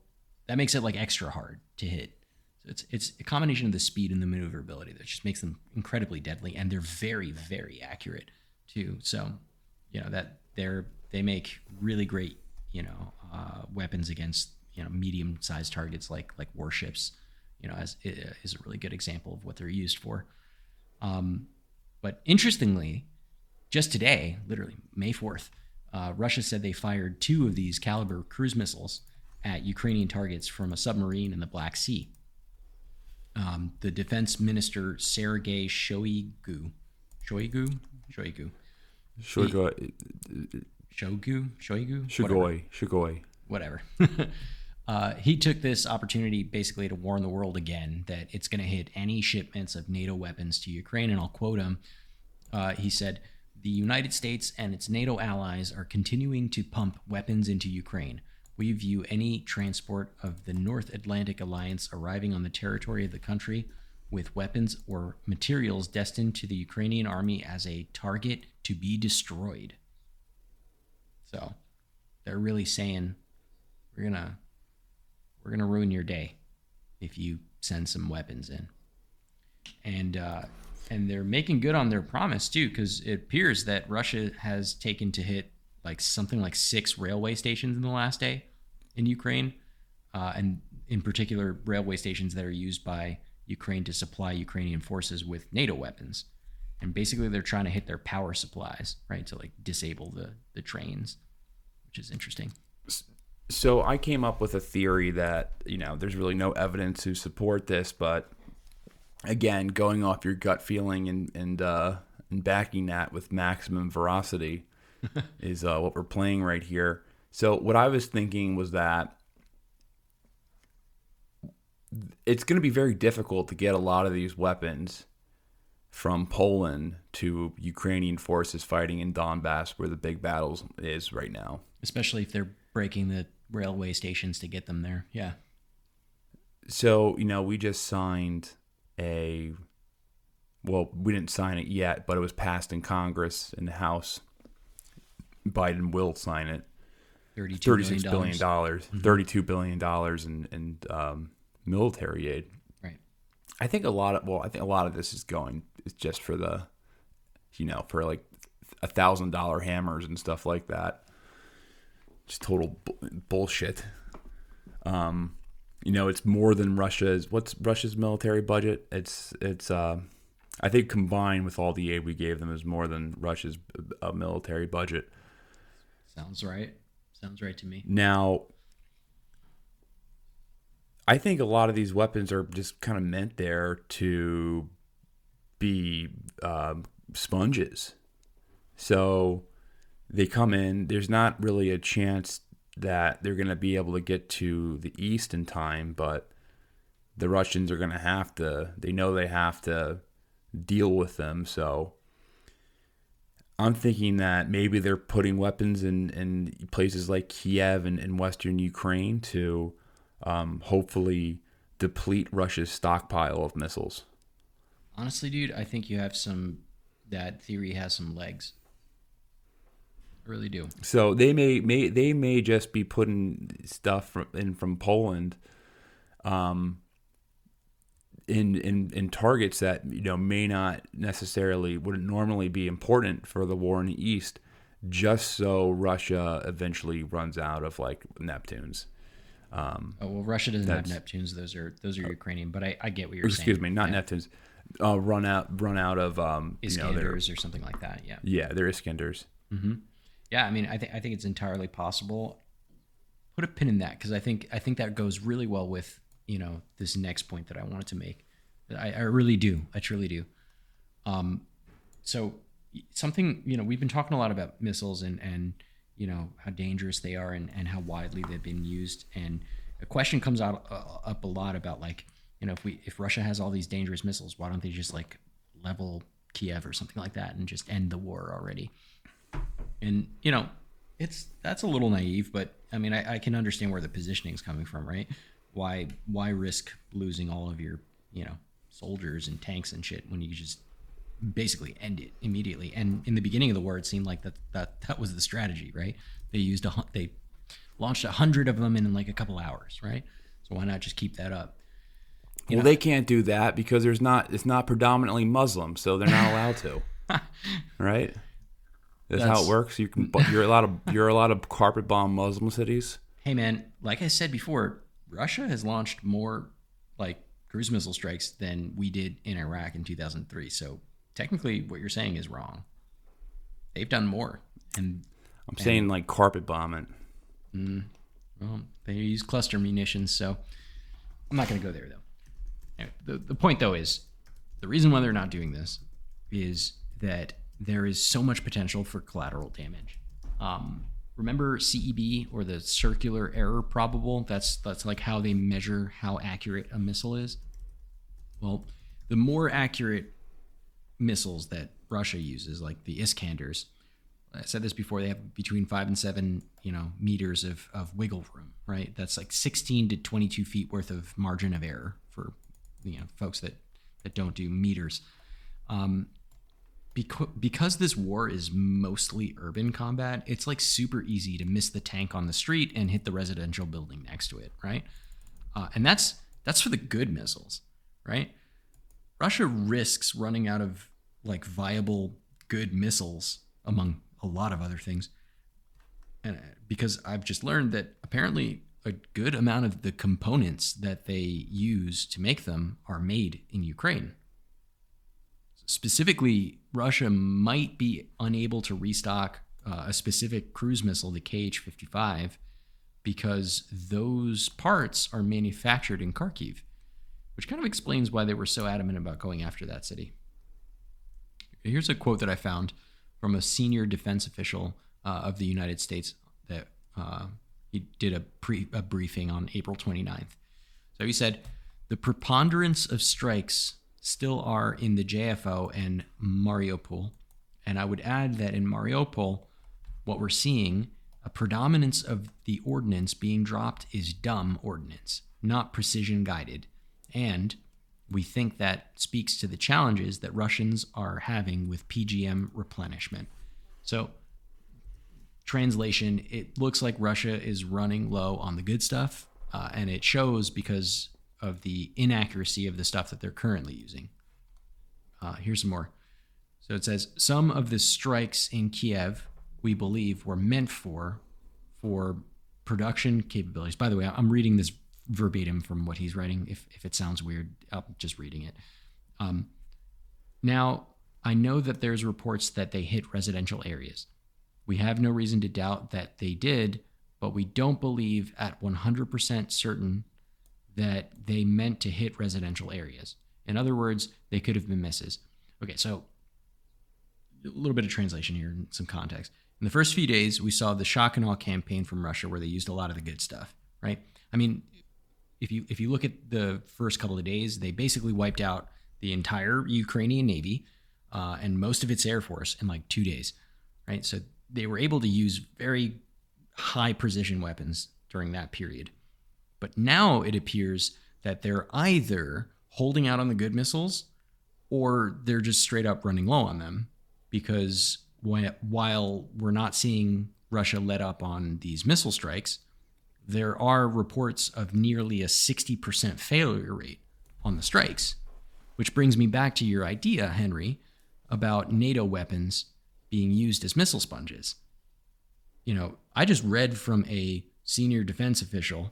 that makes it like extra hard to hit. It's it's a combination of the speed and the maneuverability that just makes them incredibly deadly, and they're very very accurate too. So you know that they're they make really great you know uh, weapons against you know medium sized targets like like warships. You know, as is a really good example of what they're used for. Um, but interestingly, just today, literally May 4th, uh, Russia said they fired two of these Caliber cruise missiles at Ukrainian targets from a submarine in the Black Sea. Um, the defense minister Sergei Shoigu, Shoigu, Shoigu, Shugoi, Shogu, Shoigu, Whatever Shugoi, Shugoi. whatever. uh, he took this opportunity basically to warn the world again that it's going to hit any shipments of NATO weapons to Ukraine. And I'll quote him. Uh, he said, The United States and its NATO allies are continuing to pump weapons into Ukraine. We view any transport of the North Atlantic Alliance arriving on the territory of the country with weapons or materials destined to the Ukrainian army as a target to be destroyed. So they're really saying we're gonna we're gonna ruin your day if you send some weapons in and uh, and they're making good on their promise too because it appears that russia has taken to hit like something like six railway stations in the last day in ukraine uh, and in particular railway stations that are used by ukraine to supply ukrainian forces with nato weapons and basically they're trying to hit their power supplies, right, to like disable the the trains, which is interesting. So I came up with a theory that you know there's really no evidence to support this, but again, going off your gut feeling and and uh, and backing that with maximum veracity is uh, what we're playing right here. So what I was thinking was that it's going to be very difficult to get a lot of these weapons from Poland to Ukrainian forces fighting in Donbass, where the big battles is right now. Especially if they're breaking the railway stations to get them there. Yeah. So you know, we just signed a. Well, we didn't sign it yet, but it was passed in Congress in the House. Biden will sign it. Thirty-six billion billion dollars, thirty-two billion dollars in in um, military aid. Right. I think a lot of well, I think a lot of this is going is just for the, you know, for like a thousand dollar hammers and stuff like that. Just total bu- bullshit. Um, you know, it's more than Russia's. What's Russia's military budget? It's it's. Uh, I think combined with all the aid we gave them is more than Russia's uh, military budget. Sounds right. Sounds right to me. Now, I think a lot of these weapons are just kind of meant there to be um, sponges. So they come in. There's not really a chance that they're going to be able to get to the east in time, but the Russians are going to have to. They know they have to deal with them. So I'm thinking that maybe they're putting weapons in, in places like Kiev and, and Western Ukraine to um, hopefully deplete Russia's stockpile of missiles. Honestly, dude, I think you have some. That theory has some legs. I really do. So they may, may they may just be putting stuff from, in from Poland, um, in in in targets that you know may not necessarily wouldn't normally be important for the war in the east, just so Russia eventually runs out of like Neptunes. Um, Oh well, Russia doesn't have Neptunes; those are those are Ukrainian. But I, I get what you're saying. excuse me, not yeah. Neptunes. Uh, run out run out of um, you know, Iskanders or something like that. Yeah. yeah, they're Iskanders. Yeah, I mean, I think I think it's entirely possible. Put a pin in that because I think I think that goes really well with you know this next point that I wanted to make. I, I really do. I truly do. Um, so something you know we've been talking a lot about missiles and and you know how dangerous they are and and how widely they've been used. And a question comes out uh, up a lot about like you know if we if Russia has all these dangerous missiles, why don't they just like level Kiev or something like that and just end the war already? and you know it's that's a little naive but i mean i, I can understand where the positioning is coming from right why why risk losing all of your you know soldiers and tanks and shit when you just basically end it immediately and in the beginning of the war it seemed like that that that was the strategy right they used a they launched a hundred of them in like a couple hours right so why not just keep that up well, they can't do that because there's not it's not predominantly Muslim, so they're not allowed to. right? That's, how it works. You can you're a lot of you're a lot of carpet bomb Muslim cities. hey man like i said before russia has launched more like cruise missile strikes than we did in iraq in 2003 so technically what you're saying is wrong. They've done more and I'm saying like carpet bombing. well they use cluster munitions so i'm not going to go there though. Anyway, the, the point though is the reason why they're not doing this is that there is so much potential for collateral damage. Um, remember CEP or the circular error probable that's that's like how they measure how accurate a missile is well the more accurate missiles that russia uses like the iskanders I said this before. They have between five and seven, you know, meters of, of wiggle room, right? That's like 16 to 22 feet worth of margin of error for, you know, folks that that don't do meters. Um, because because this war is mostly urban combat, it's like super easy to miss the tank on the street and hit the residential building next to it, right? Uh, and that's that's for the good missiles, right? Russia risks running out of like viable good missiles among a lot of other things. And uh, because I've just learned that apparently a good amount of the components that they use to make them are made in Ukraine. Specifically, Russia might be unable to restock uh, a specific cruise missile, the KH 55, because those parts are manufactured in Kharkiv, which kind of explains why they were so adamant about going after that city. Here's a quote that I found from a senior defense official uh, of the United States that uh, he did a, pre- a briefing on April 29th. So he said, The preponderance of strikes still are in the JFO and Mariupol. And I would add that in Mariupol, what we're seeing, a predominance of the ordnance being dropped is dumb ordnance, not precision guided. And we think that speaks to the challenges that Russians are having with PGM replenishment. So, translation, it looks like Russia is running low on the good stuff, uh, and it shows because of the inaccuracy of the stuff that they're currently using. Uh, here's some more. So it says some of the strikes in Kiev, we believe, were meant for for production capabilities. By the way, I'm reading this verbatim from what he's writing. If if it sounds weird, I'm just reading it. Um, now I know that there's reports that they hit residential areas. We have no reason to doubt that they did, but we don't believe at 100% certain that they meant to hit residential areas. In other words, they could have been misses. Okay, so a little bit of translation here and some context. In the first few days, we saw the shock and awe campaign from Russia where they used a lot of the good stuff, right? I mean, if you if you look at the first couple of days, they basically wiped out the entire Ukrainian navy uh, and most of its air force in like two days, right? So they were able to use very high precision weapons during that period. But now it appears that they're either holding out on the good missiles or they're just straight up running low on them because while we're not seeing Russia let up on these missile strikes, there are reports of nearly a 60% failure rate on the strikes, which brings me back to your idea, Henry, about NATO weapons being used as missile sponges. You know, I just read from a senior defense official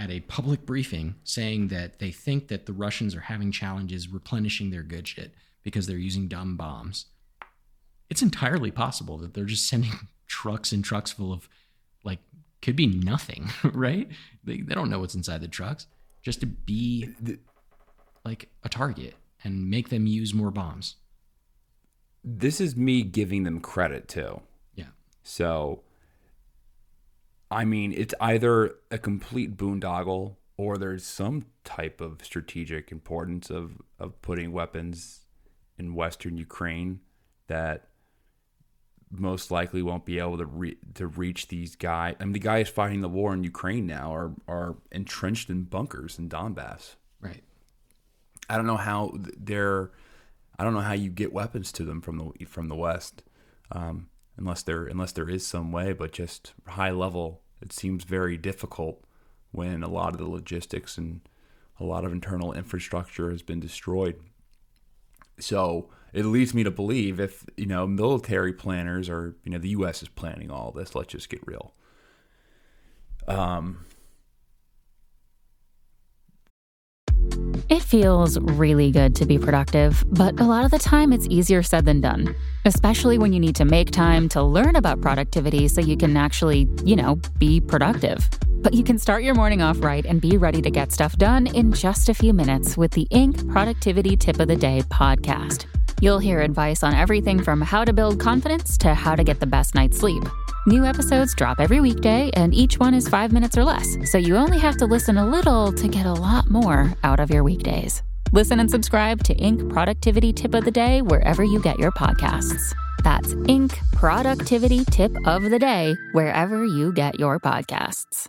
at a public briefing saying that they think that the Russians are having challenges replenishing their good shit because they're using dumb bombs. It's entirely possible that they're just sending trucks and trucks full of like could be nothing, right? They, they don't know what's inside the trucks just to be like a target and make them use more bombs. This is me giving them credit too. Yeah. So I mean, it's either a complete boondoggle or there's some type of strategic importance of, of putting weapons in Western Ukraine that most likely won't be able to re- to reach these guys. I mean, the guys fighting the war in Ukraine now are are entrenched in bunkers in Donbass. Right. I don't know how they're. I don't know how you get weapons to them from the from the West. Um, unless there unless there is some way, but just high level, it seems very difficult when a lot of the logistics and a lot of internal infrastructure has been destroyed. So it leads me to believe if you know military planners or you know the U.S. is planning all this. Let's just get real. Um, It feels really good to be productive, but a lot of the time it's easier said than done, especially when you need to make time to learn about productivity so you can actually, you know, be productive. But you can start your morning off right and be ready to get stuff done in just a few minutes with the Inc. Productivity Tip of the Day podcast. You'll hear advice on everything from how to build confidence to how to get the best night's sleep. New episodes drop every weekday, and each one is five minutes or less, so you only have to listen a little to get a lot more out of your weekdays. Listen and subscribe to Inc. Productivity Tip of the Day wherever you get your podcasts. That's Inc. Productivity Tip of the Day wherever you get your podcasts.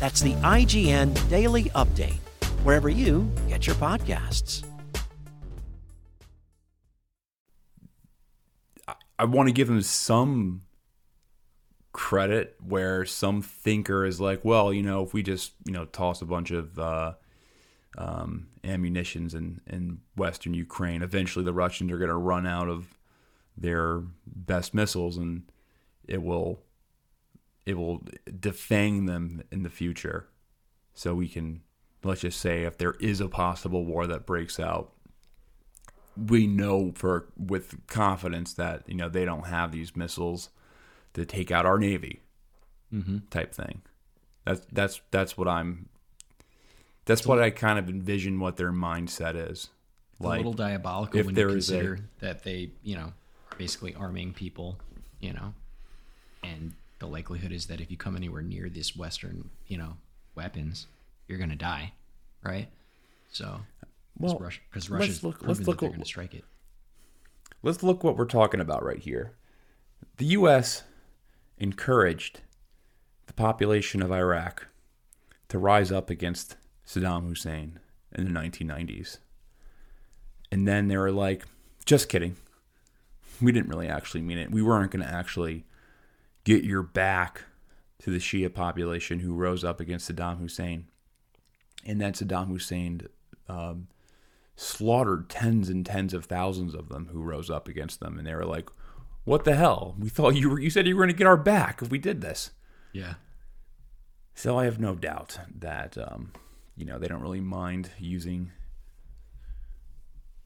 That's the IGN Daily Update, wherever you get your podcasts. I want to give them some credit where some thinker is like, well, you know, if we just you know toss a bunch of uh, um, ammunitions in in Western Ukraine, eventually the Russians are going to run out of their best missiles, and it will it will defang them in the future. So we can let's just say if there is a possible war that breaks out, we know for with confidence that you know they don't have these missiles to take out our navy, Mm-hmm. type thing. That's that's that's what I'm. That's what I kind of envision what their mindset is. It's a little diabolical if when there you is a- that they, you know, are basically arming people, you know, and the likelihood is that if you come anywhere near this Western, you know, weapons, you're gonna die, right? So, Well, because Russia, Russia's look- proven let's that look they're at- gonna strike it. let's look what we're talking about right here. The U.S. encouraged the population of Iraq to rise up against Saddam Hussein in the 1990s. And then they were like, just kidding. We didn't really actually mean it. We weren't going to actually get your back to the Shia population who rose up against Saddam Hussein. And then Saddam Hussein um, slaughtered tens and tens of thousands of them who rose up against them and they were like what the hell we thought you were you said you were going to get our back if we did this Yeah. so i have no doubt that um, you know they don't really mind using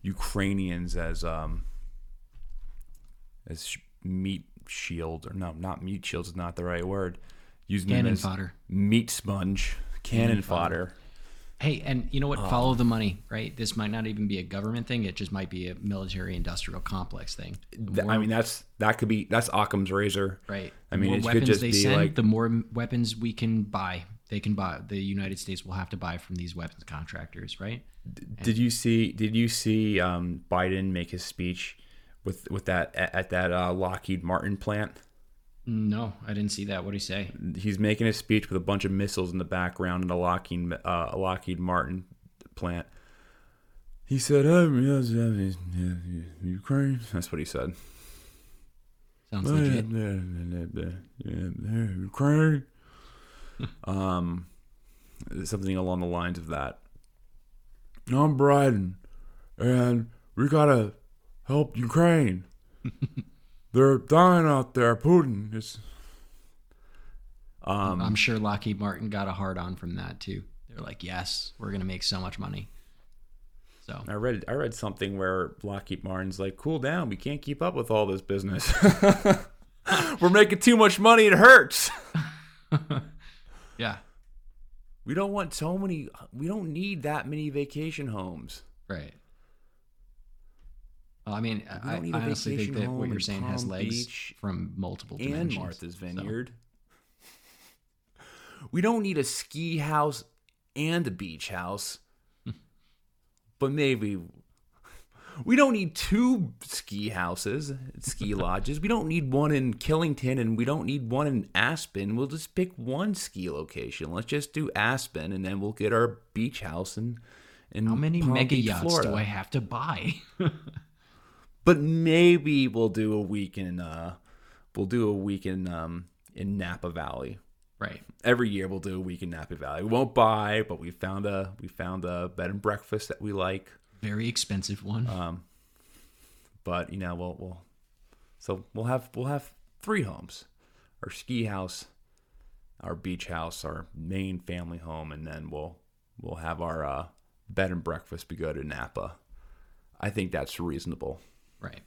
ukrainians as um as meat shield or no not meat shields is not the right word using Cannon fodder. meat sponge cannon, fodder. Hey, and you know what? Follow the money, right? This might not even be a government thing. It just might be a military-industrial complex thing. I mean, that's that could be that's Occam's razor. right. I mean, The more it could weapons just they be send, like the more weapons we can buy. They can buy. The United States will have to buy from these weapons contractors, right? Did you see? Did you see um, Biden make his speech with with that at, at that uh, Lockheed Martin plant? No, I didn't see that. What do you say? He's making a speech with a bunch of missiles in the background in a Lockheed uh, a Lockheed Martin plant. He said, "Oh, yes, yes, yes, yes, Ukraine." That's what he said. Sounds legit. Ukraine. um, something along the lines of that. I'm Biden, and we gotta help Ukraine. They're dying out there. Putin is. Um, I'm sure Lockheed Martin got a hard on from that too. They're like, yes, we're gonna make so much money. So I read I read something where Lockheed Martin's like, "Cool down. We can't keep up with all this business. We're making too much money. It hurts." yeah, We don't want so many. We don't need that many vacation homes. right. Well, I mean, I, I honestly think that what you're in saying has legs Beach from multiple and dimensions. Martha's So, Vineyard. We don't need a ski house and a beach house, but maybe we don't need two ski houses, ski lodges. We don't need one in Killington and we don't need one in Aspen. We'll just pick one ski location. Let's just do Aspen, and then we'll get our beach house and. in. in how many Palm mega Beach, yachts Florida. do I have to buy? but maybe we'll do a week in uh we'll do a week in um in Napa Valley. right. Every year we'll do a week in Napa Valley. We won't buy, but we found a we found a bed and breakfast that we like. Very expensive one. Um but you know, we'll we'll so we'll have we'll have three homes. Our ski house, our beach house, our main family home, and then we'll we'll have our uh bed and breakfast we go to Napa. I think that's reasonable. Right.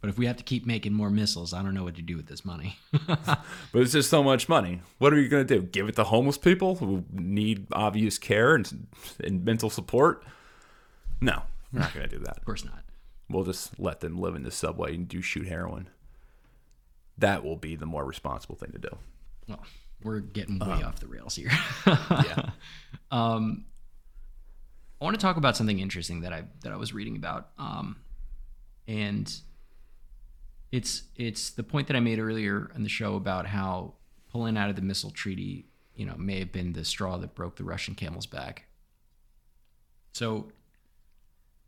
But if we have to keep making more missiles, I don't know what to do with this money. But it's just so much money. What are you going to do? Give it to homeless people who need obvious care and, and mental support? No, we're not going to do that. of course not. We'll just let them live in the subway and do shoot heroin. That will be the more responsible thing to do. Well, we're getting way Um, off the rails here. Yeah. Um, I want to talk about something interesting that I that I was reading about, um, and it's it's the point that I made earlier in the show about how pulling out of the missile treaty, you know, may have been the straw that broke the Russian camel's back. So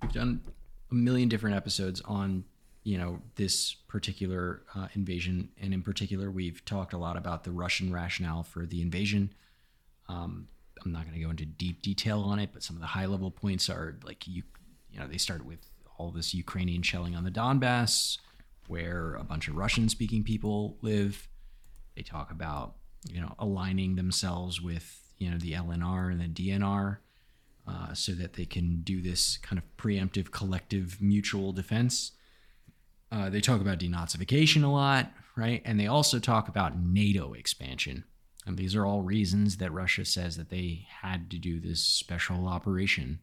we've done a million different episodes on you know, this particular uh, invasion. And in particular, we've talked a lot about the Russian rationale for the invasion. Um, I'm not going to go into deep detail on it, but some of the high level points are like you, you know, they started with all this Ukrainian shelling on the Donbass, where a bunch of Russian speaking people live. They talk about, you know, aligning themselves with, you know, the LNR and the DNR uh, so that they can do this kind of preemptive collective mutual defense. Uh, they talk about denazification a lot, right? And they also talk about NATO expansion. And these are all reasons that Russia says that they had to do this special operation.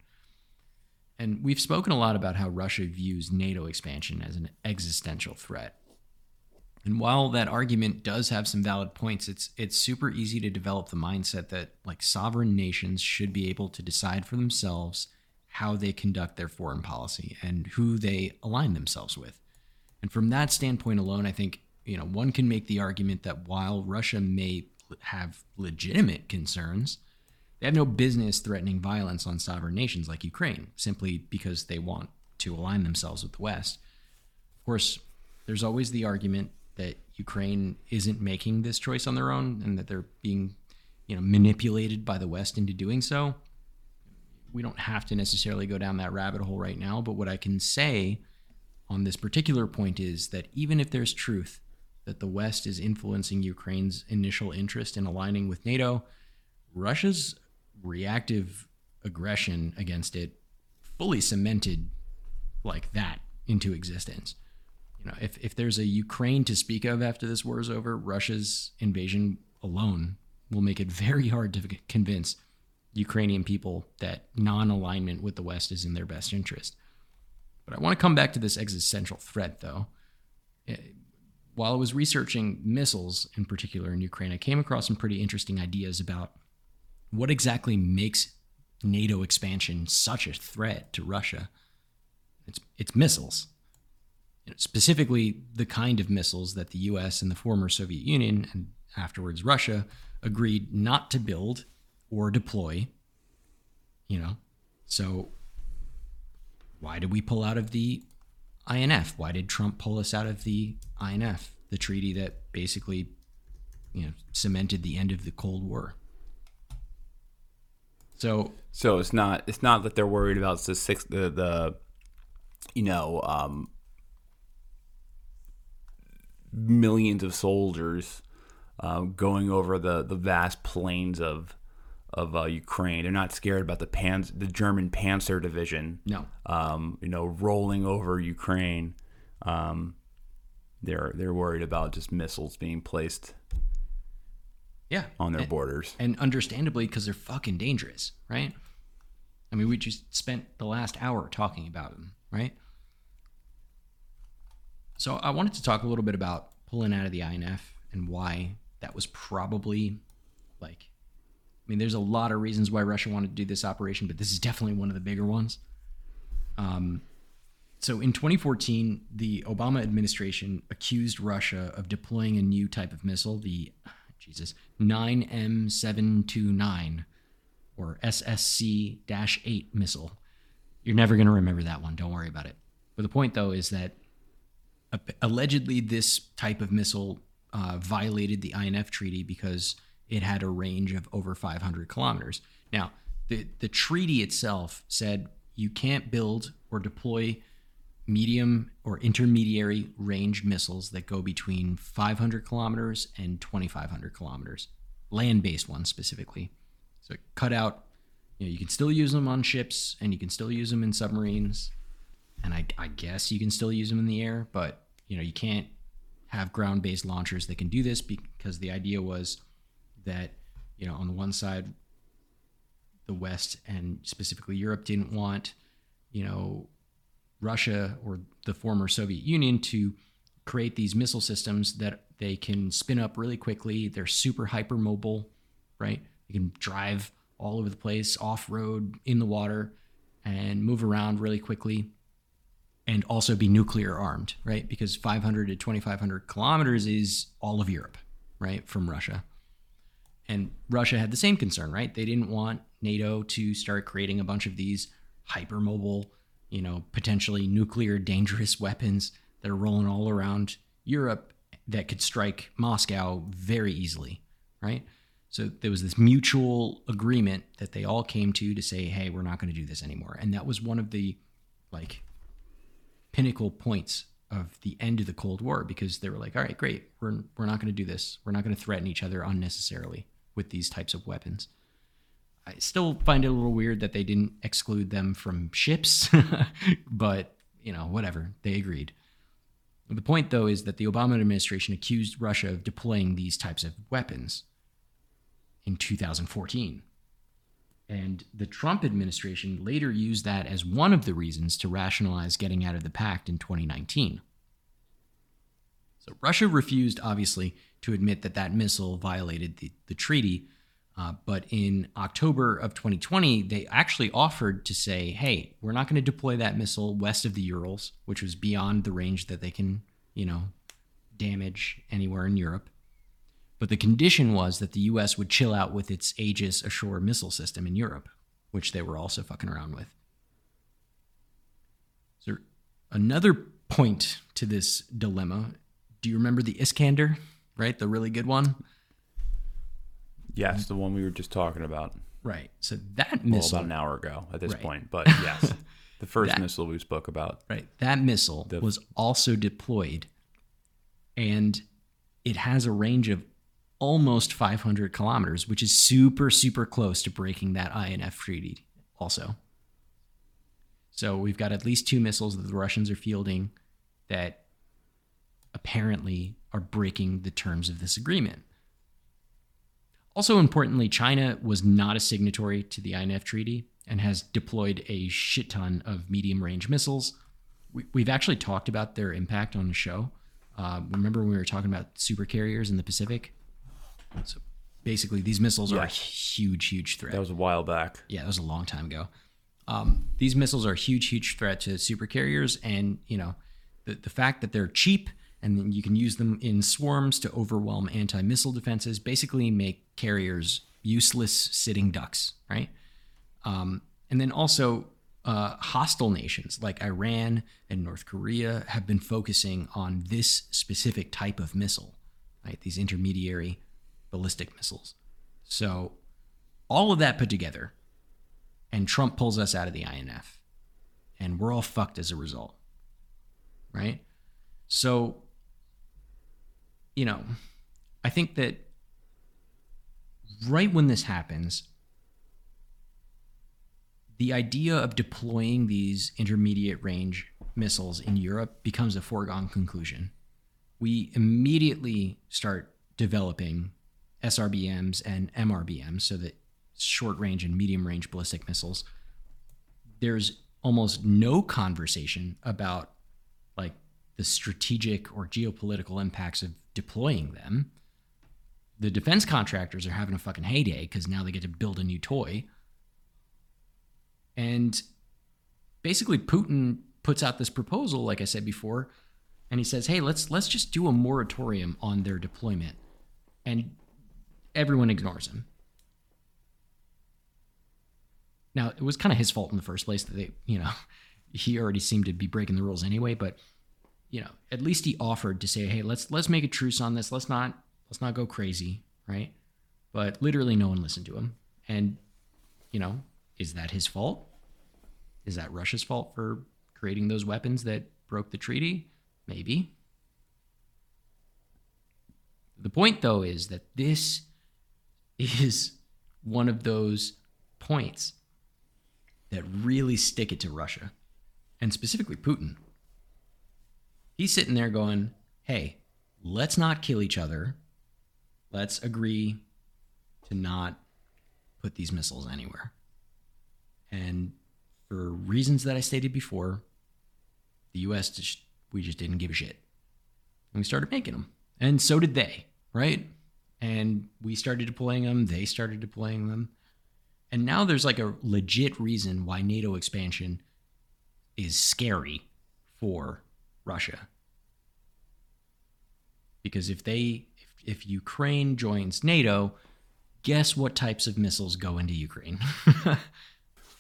And we've spoken a lot about how Russia views NATO expansion as an existential threat. And while that argument does have some valid points, it's it's super easy to develop the mindset that like sovereign nations should be able to decide for themselves how they conduct their foreign policy and who they align themselves with. And from that standpoint alone, I think, you know, one can make the argument that while Russia may have legitimate concerns, they have no business threatening violence on sovereign nations like Ukraine simply because they want to align themselves with the West. Of course, there's always the argument that Ukraine isn't making this choice on their own and that they're being, you know, manipulated by the West into doing so. We don't have to necessarily go down that rabbit hole right now, but what I can say on this particular point is that even if there's truth that the West is influencing Ukraine's initial interest in aligning with NATO, Russia's reactive aggression against it fully cemented like that into existence. You know, if, if there's a Ukraine to speak of after this war is over, Russia's invasion alone will make it very hard to convince Ukrainian people that non alignment with the West is in their best interest. But I want to come back to this existential threat, though. Eh, while I was researching missiles in particular in Ukraine, I came across some pretty interesting ideas about what exactly makes NATO expansion such a threat to Russia. It's, it's missiles. Specifically, the kind of missiles that the US and the former Soviet Union and afterwards Russia agreed not to build or deploy. You know, so why did we pull out of the INF? Why did Trump pull us out of the INF, the treaty that basically, you know, cemented the end of the Cold War? So, so it's not it's not that they're worried about the six the the you know um, millions of soldiers uh, going over the the vast plains of of uh, Ukraine. They're not scared about the Pans the German Panzer division. No, um, you know, rolling over Ukraine. Um, they're they're worried about just missiles being placed. Yeah, on their and, borders, and understandably because they're fucking dangerous, right? I mean, we just spent the last hour talking about them, right? So I wanted to talk a little bit about pulling out of the INF and why that was probably like I mean, there's a lot of reasons why Russia wanted to do this operation, but this is definitely one of the bigger ones. Um, so in 2014, the Obama administration accused Russia of deploying a new type of missile, the Jesus 9M729 or SSC 8 missile. You're never going to remember that one. Don't worry about it. But the point, though, is that allegedly this type of missile uh, violated the INF treaty because it had a range of over 500 kilometers. Now, the, the treaty itself said you can't build or deploy medium or intermediary range missiles that go between 500 kilometers and 2,500 kilometers, land based ones specifically. So cut out, you know, you can still use them on ships and you can still use them in submarines. And I, I guess you can still use them in the air, but you know, you can't have ground based launchers that can do this because the idea was that you know on the one side the west and specifically europe didn't want you know russia or the former soviet union to create these missile systems that they can spin up really quickly. They're super hyper mobile right? You can drive all over the place off road in the water and move around really quickly and also be nuclear armed right? Because 500 to 2500 kilometers is all of europe right from russia. And Russia had the same concern, right? They didn't want NATO to start creating a bunch of these hypermobile, you know, potentially nuclear dangerous weapons that are rolling all around Europe that could strike Moscow very easily, right? So there was this mutual agreement that they all came to to say, "Hey, we're not going to do this anymore." And that was one of the like pinnacle points of the end of the Cold War because they were like, "All right, great. We're we're not going to do this. We're not going to threaten each other unnecessarily with these types of weapons." I still find it a little weird that they didn't exclude them from ships, but you know, whatever. They agreed. The point, though, is that the Obama administration accused Russia of deploying these types of weapons in 2014. And the Trump administration later used that as one of the reasons to rationalize getting out of the pact in 2019. So Russia refused, obviously, to admit that that missile violated the, the treaty. Uh, but in October of 2020, they actually offered to say, hey, we're not going to deploy that missile west of the Urals, which was beyond the range that they can, you know, damage anywhere in Europe. But the condition was that the US would chill out with its Aegis Ashore missile system in Europe, which they were also fucking around with. So, another point to this dilemma do you remember the Iskander, right? The really good one? Yes, mm-hmm. the one we were just talking about. Right. So that Well, missile, about an hour ago at this Right. point. But yes, the first That- missile we spoke about. right? That missile The- was also deployed and it has a range of almost 500 kilometers, which is super, super close to breaking that INF treaty also. So we've got at least two missiles that the Russians are fielding that apparently are breaking the terms of this agreement. Also, importantly, China was not a signatory to the INF treaty and has deployed a shit ton of medium range missiles. We, we've actually talked about their impact on the show. Uh, remember when we were talking about super carriers in the Pacific? So basically, these missiles are a huge, huge threat. That was a while back. Yeah, that was a long time ago. Um, these missiles are a huge, huge threat to super carriers, and you know, the the fact that they're cheap and then you can use them in swarms to overwhelm anti-missile defenses, basically make carriers useless sitting ducks, right? Um, and then also, uh, hostile nations like Iran and North Korea have been focusing on this specific type of missile, right? These intermediary ballistic missiles. So, all of that put together, and Trump pulls us out of the INF, and we're all fucked as a result, right? So, you know, I think that right when this happens, the idea of deploying these intermediate range missiles in Europe becomes a foregone conclusion. We immediately start developing SRBMs and MRBMs, so that short range and medium range ballistic missiles. There's almost no conversation about like the strategic or geopolitical impacts of deploying them. The defense contractors are having a fucking heyday because now they get to build a new toy. And basically Putin puts out this proposal, like I said before, and he says, "Hey, let's let's just do a moratorium on their deployment," and everyone ignores him. Now it was kind of his fault in the first place that they, you know, he already seemed to be breaking the rules anyway. But you know, at least he offered to say, "Hey, let's let's make a truce on this. Let's not let's not go crazy, right?" But literally, no one listened to him, and you know, is that his fault? Is that Russia's fault for creating those weapons that broke the treaty? Maybe. The point, though, is that this is one of those points that really stick it to Russia, and specifically Putin. He's sitting there going, hey, let's not kill each other. Let's agree to not put these missiles anywhere. And for reasons that I stated before, the US just we just didn't give a shit. And we started making them. And so did they, right? And we started deploying them, they started deploying them. And now there's like a legit reason why NATO expansion is scary for Russia. Because if they if, Ukraine joins NATO, guess what types of missiles go into Ukraine?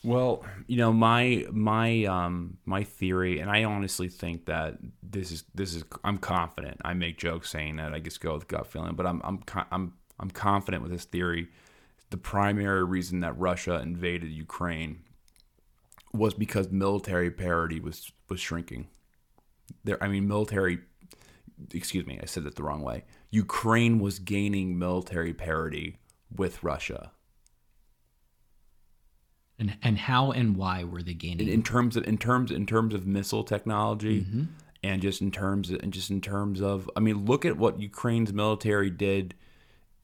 Well, you know, my my um my theory, and I honestly think that this is this is I'm confident. I make jokes saying that I just go with gut feeling, but I'm I'm I'm I'm confident with this theory. The primary reason that Russia invaded Ukraine was because military parity was was shrinking. There, I mean, military. Excuse me, I said it the wrong way. Ukraine was gaining military parity with Russia. And and how and why were they gaining? in, in terms of in terms in terms of missile technology and just in terms of, and just in terms of I mean look at what Ukraine's military did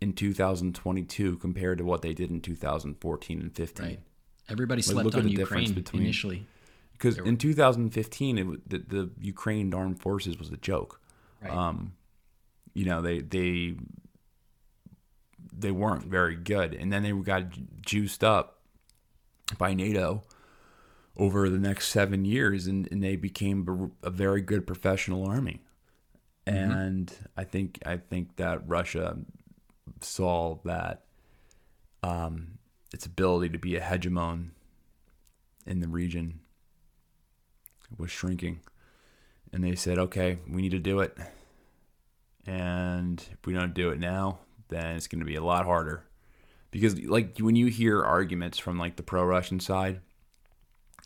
in 2022 compared to what they did in 2014 and 15 right. Everybody Like, slept at on the difference Ukraine between- initially. because in 2015 it, the, the Ukraine armed forces was a joke Right. um, you know they they they weren't very good. And then they got juiced up by NATO over the next seven years and, and they became a, a very good professional army. And I think I think that Russia saw that um, its ability to be a hegemon in the region was shrinking. And they said okay we need to do it and if we don't do it now then it's going to be a lot harder. Because like when you hear arguments from like the pro-russian side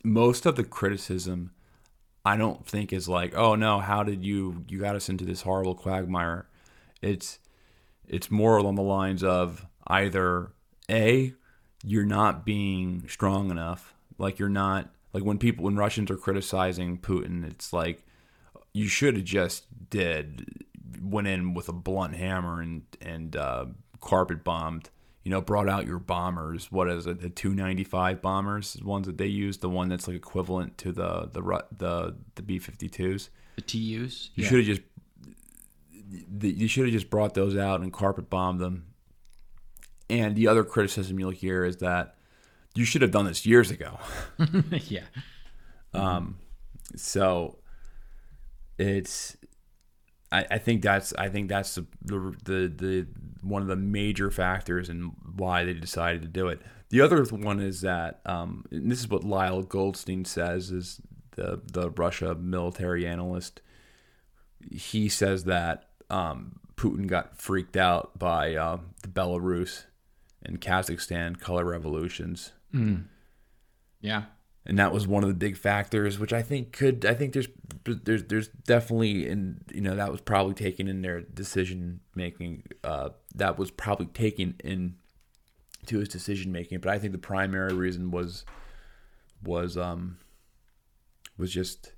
most of the criticism i don't think is like oh no how did you you got us into this horrible quagmire. It's it's more along the lines of either a you're not being strong enough. Like you're not like when people when russians are criticizing putin it's like you should have just did went in with a blunt hammer and and uh, carpet bombed. You know, brought out your bombers. What is it? The 295 bombers, the ones that they use, the one that's like equivalent to the the the the B52s. The TUs. You Yeah. should have just you should have just brought those out and carpet bombed them. And the other criticism you'll hear is that you should have done this years ago. yeah. Um, So it's I, I think that's I think that's the, the the one of the major factors in why they decided to do it. The other one is that um, this is what Lyle Goldstein says is the the Russia military analyst. He says that um, Putin got freaked out by uh, the Belarus and Kazakhstan color revolutions Yeah. And that was one of the big factors which i think could i think there's there's there's definitely and you know that was probably taken in their decision making uh that was probably taken in to his decision making. But i think the primary reason was was um was just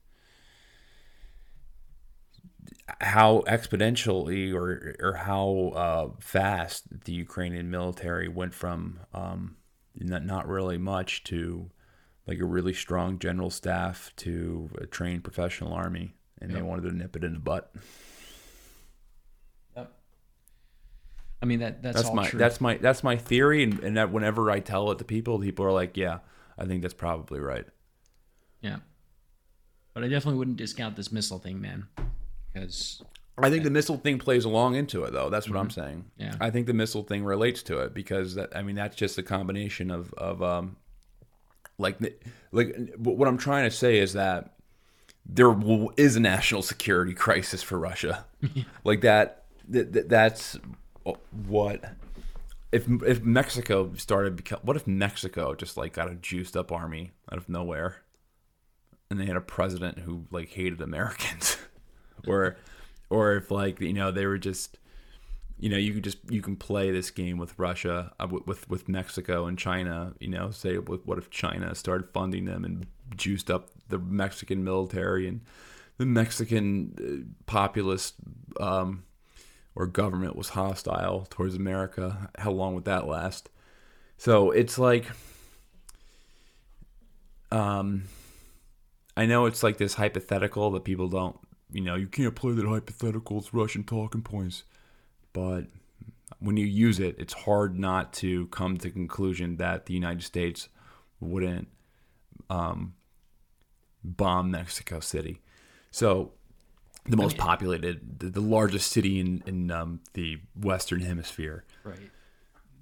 how exponentially or or how uh, fast the Ukrainian military went from um, not, not really much to like a really strong general staff to a trained professional army, and they wanted to nip it in the butt. Yep. I mean that that's, That's all my true. that's my that's my theory, and, and that whenever I tell it to people, people are like, "Yeah, I think that's probably right." yeah. But I definitely wouldn't discount this missile thing, man. Because I think the missile thing plays along into it, though. That's what I'm saying. Yeah. I think the missile thing relates to it because that, I mean that's just a combination of of um, like like what I'm trying to say is that there is a national security crisis for Russia, like that, that, that. That's what if if Mexico started become. What if Mexico just like got a juiced up army out of nowhere, and they had a president who like hated Americans, or or if like you know they were just you know you could just you can play this game with Russia uh, with, with Mexico and China you know say what what if China started funding them and juiced up the Mexican military and the Mexican uh, populist um, or government was hostile towards America how long would that last so it's like um I know it's like this hypothetical that people don't, you know, you can't play that hypothetical. It's Russian talking points. But when you use it, it's hard not to come to the conclusion that the United States wouldn't um, bomb Mexico City. So, the most populated, the, the largest city in, in um, the Western Hemisphere. Right.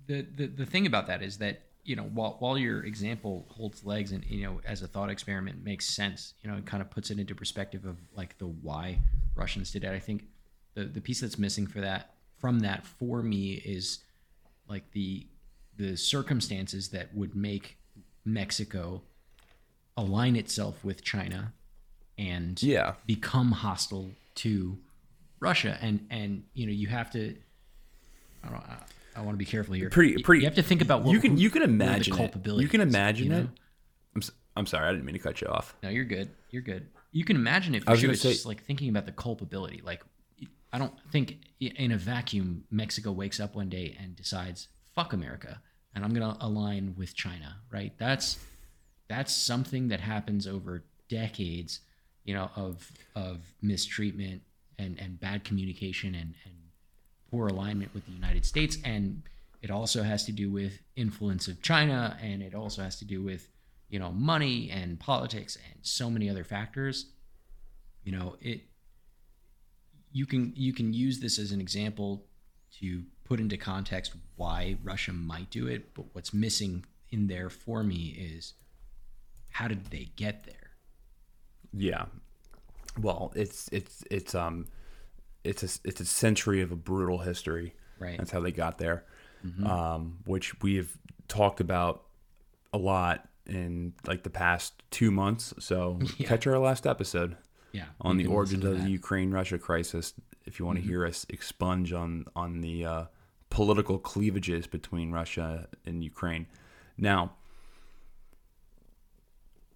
The, the the thing about that is that you know, while while your example holds legs and you know, as a thought experiment makes sense, you know, it kind of puts it into perspective of like the why Russians did it. I think the the piece that's missing for that from that for me is like the the circumstances that would make Mexico align itself with China and Yeah. become hostile to Russia and and you know you have to I don't I, I want to be careful here. Pretty- You- pretty- You have to think about what you can you can imagine it. culpability You can imagine you know? it. I'm I'm sorry, I didn't mean to cut you off. No, you're good. You're good. You can imagine. For I was say- just like thinking about the culpability. Like, I don't think in a vacuum Mexico wakes up one day and decides fuck America and I'm gonna align with China. Right? That's that's something that happens over decades, you know, of of mistreatment and and bad communication and and poor alignment with the United States and it also has to do with influence of China and it also has to do with you know money and politics and so many other factors you know it you can you can use this as an example to put into context why Russia might do it but what's missing in there for me is how did they get there Yeah. Well, it's it's it's um it's a it's a century of a brutal history. Right. That's how they got there. Um, which we have talked about a lot in like the past two months. So catch our last episode yeah on the origins of the. Ukraine Russia crisis. If you want to hear us expunge on on the uh, political cleavages between Russia and Ukraine, now,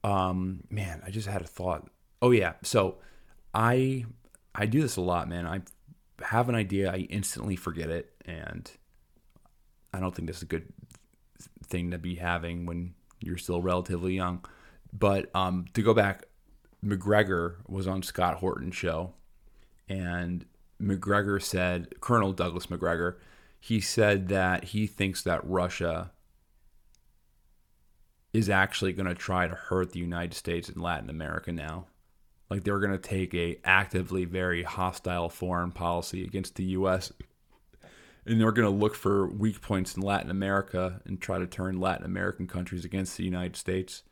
um, man, I just had a thought. Oh yeah, so I I do this a lot, man. I have an idea, I instantly forget it, and I don't think this is a good thing to be having when you're still relatively young. But um, to go back, Macgregor was on Scott Horton's show, and Macgregor said, Colonel Douglas Macgregor, he said that he thinks that Russia is actually going to try to hurt the United States and Latin America now. Like they're going to take a actively very hostile foreign policy against the U.S. and they're going to look for weak points in Latin America and try to turn Latin American countries against the United States.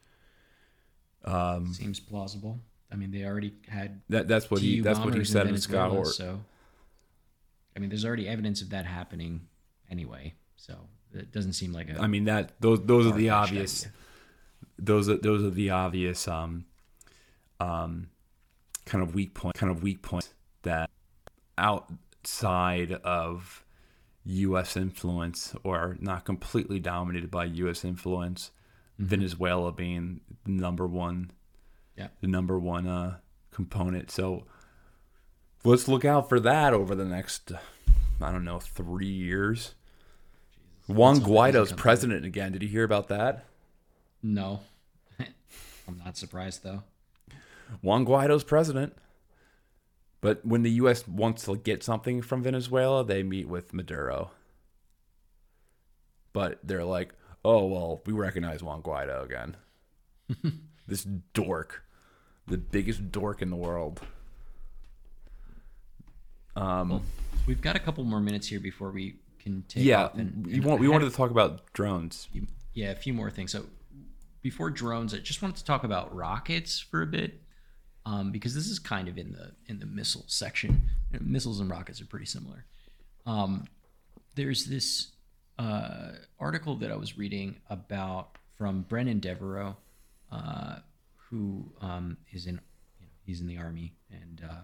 Seems plausible I mean they already had That that's what he that's what he said in Scott Hort. So, I mean, there's already evidence of that happening anyway. So it doesn't seem like a. I mean that those those are the obvious idea. those are those are the obvious um um kind of weak point kind of weak point that outside of US influence or not completely dominated by US influence Venezuela being the number one Yeah. the number one uh component so let's look out for that over the next I don't know 3 years Juan That's a- Guaido's president again did you hear about that no, I'm not surprised though. Juan Guaido's president. But when the U.S. wants to get something from Venezuela, they meet with Maduro. But they're like, oh, well, we recognize Juan Guaido again. this dork. The biggest dork in the world. Um, We've got a couple more minutes here before we can take yeah, off. And, we, and want, we wanted to talk about drones. yeah, a few more things. So before drones, I just wanted to talk about rockets for a bit, um, because this is kind of in the in the missile section. Missiles and rockets are pretty similar. Um, there's this uh, article that I was reading about from Brennan Deveraux, uh, who um, is in you know, he's in the army and uh,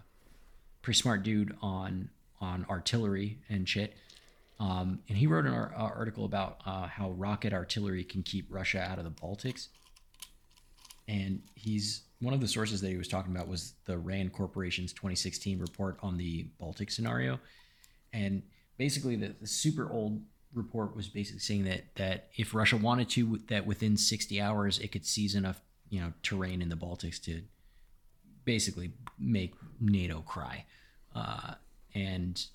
pretty smart dude on on artillery and shit. Um, and he wrote an ar- uh, article about uh, how rocket artillery can keep Russia out of the Baltics. And he's one of the sources that he was talking about was the Rand Corporation's 2016 report on the Baltic scenario. And basically, the, the super old report was basically saying that that if Russia wanted to, that within 60 hours it could seize enough you know terrain in the Baltics to basically make NATO cry. Uh, and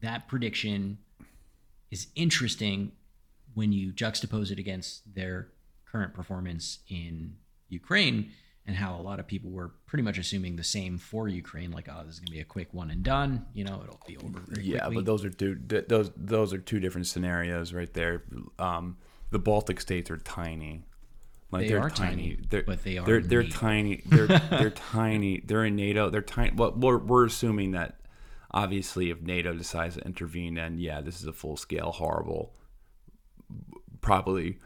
that prediction is interesting when you juxtapose it against their current performance in Ukraine and how a lot of people were pretty much assuming the same for Ukraine, like, oh, this is gonna be a quick one and done. You know, it'll be over very Yeah, quickly. but those are two th- those those are two different scenarios right there. Um, the Baltic states are tiny. Like They are are tiny, They're, but they are They're they're tiny. They're they're tiny. They're in NATO. They're tiny. Well, we're we're assuming that obviously if NATO decides to intervene, then yeah, this is a full scale horrible, probably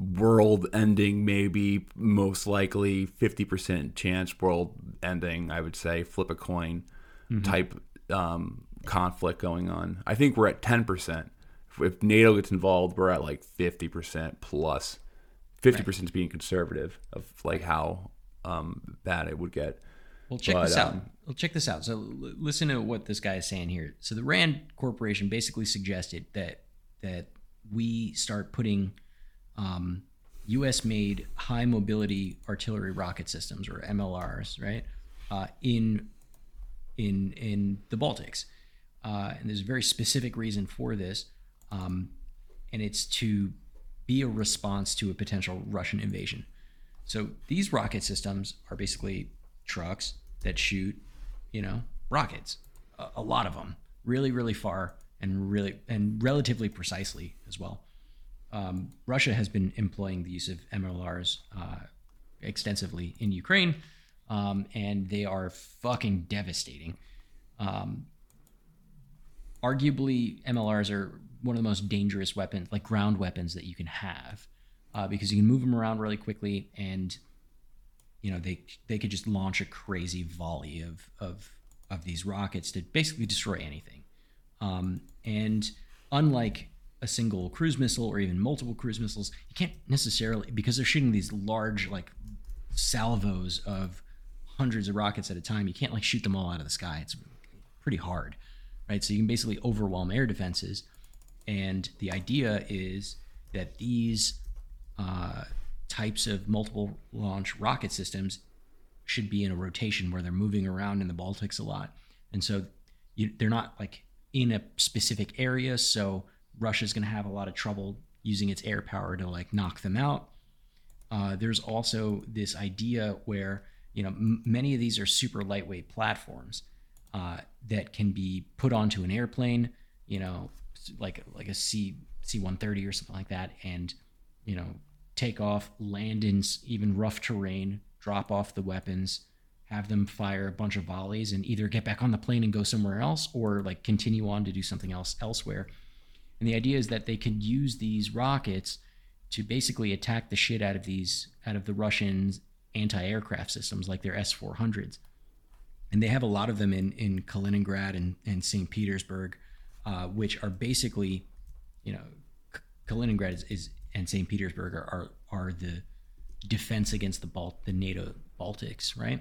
world ending. Maybe most likely fifty percent chance world ending. I would say flip a coin type um, conflict going on. I think we're at ten percent. If NATO gets involved, we're at like fifty percent plus. Fifty percent is being conservative of like how um, bad it would get. Well, check But, this out. um, Well, check this out. So, l- listen to what this guy is saying here. So, the Rand Corporation basically suggested that that we start putting um, U.S.-made high mobility artillery rocket systems, or MLRs, right, uh, in in in the Baltics. Uh, and there's a very specific reason for this, um, and it's to be a response to a potential Russian invasion. So these rocket systems are basically trucks that shoot, you know, rockets, a, a lot of them, really, really far and really and relatively precisely as well. Um, Russia has been employing the use of MLRs uh, extensively in Ukraine, um, and they are fucking devastating. Um, arguably, MLRs are one of the most dangerous weapons, like ground weapons, that you can have, uh, because you can move them around really quickly, and you know they they could just launch a crazy volley of of of these rockets to basically destroy anything. Um, and unlike a single cruise missile or even multiple cruise missiles, you can't necessarily because they're shooting these large like salvos of hundreds of rockets at a time. You can't like shoot them all out of the sky. It's pretty hard, right? So you can basically overwhelm air defenses. And the idea is that these uh, types of multiple launch rocket systems should be in a rotation where they're moving around in the Baltics a lot. And so you, they're not like in a specific area. So Russia's going to have a lot of trouble using its air power to like knock them out. Uh, there's also this idea where you know m- many of these are super lightweight platforms uh, that can be put onto an airplane, you know, like like a C C-130 or something like that, and you know take off, land in even rough terrain, drop off the weapons, have them fire a bunch of volleys, and either get back on the plane and go somewhere else, or like continue on to do something else elsewhere. And the idea is that they could use these rockets to basically attack the shit out of these out of the Russians anti-aircraft systems like their S-400s. And they have a lot of them in in Kaliningrad and, and St. Petersburg, uh, which are basically, you know, Kaliningrad is, is and St. Petersburg are, are are the defense against the Balt the NATO Baltics, right?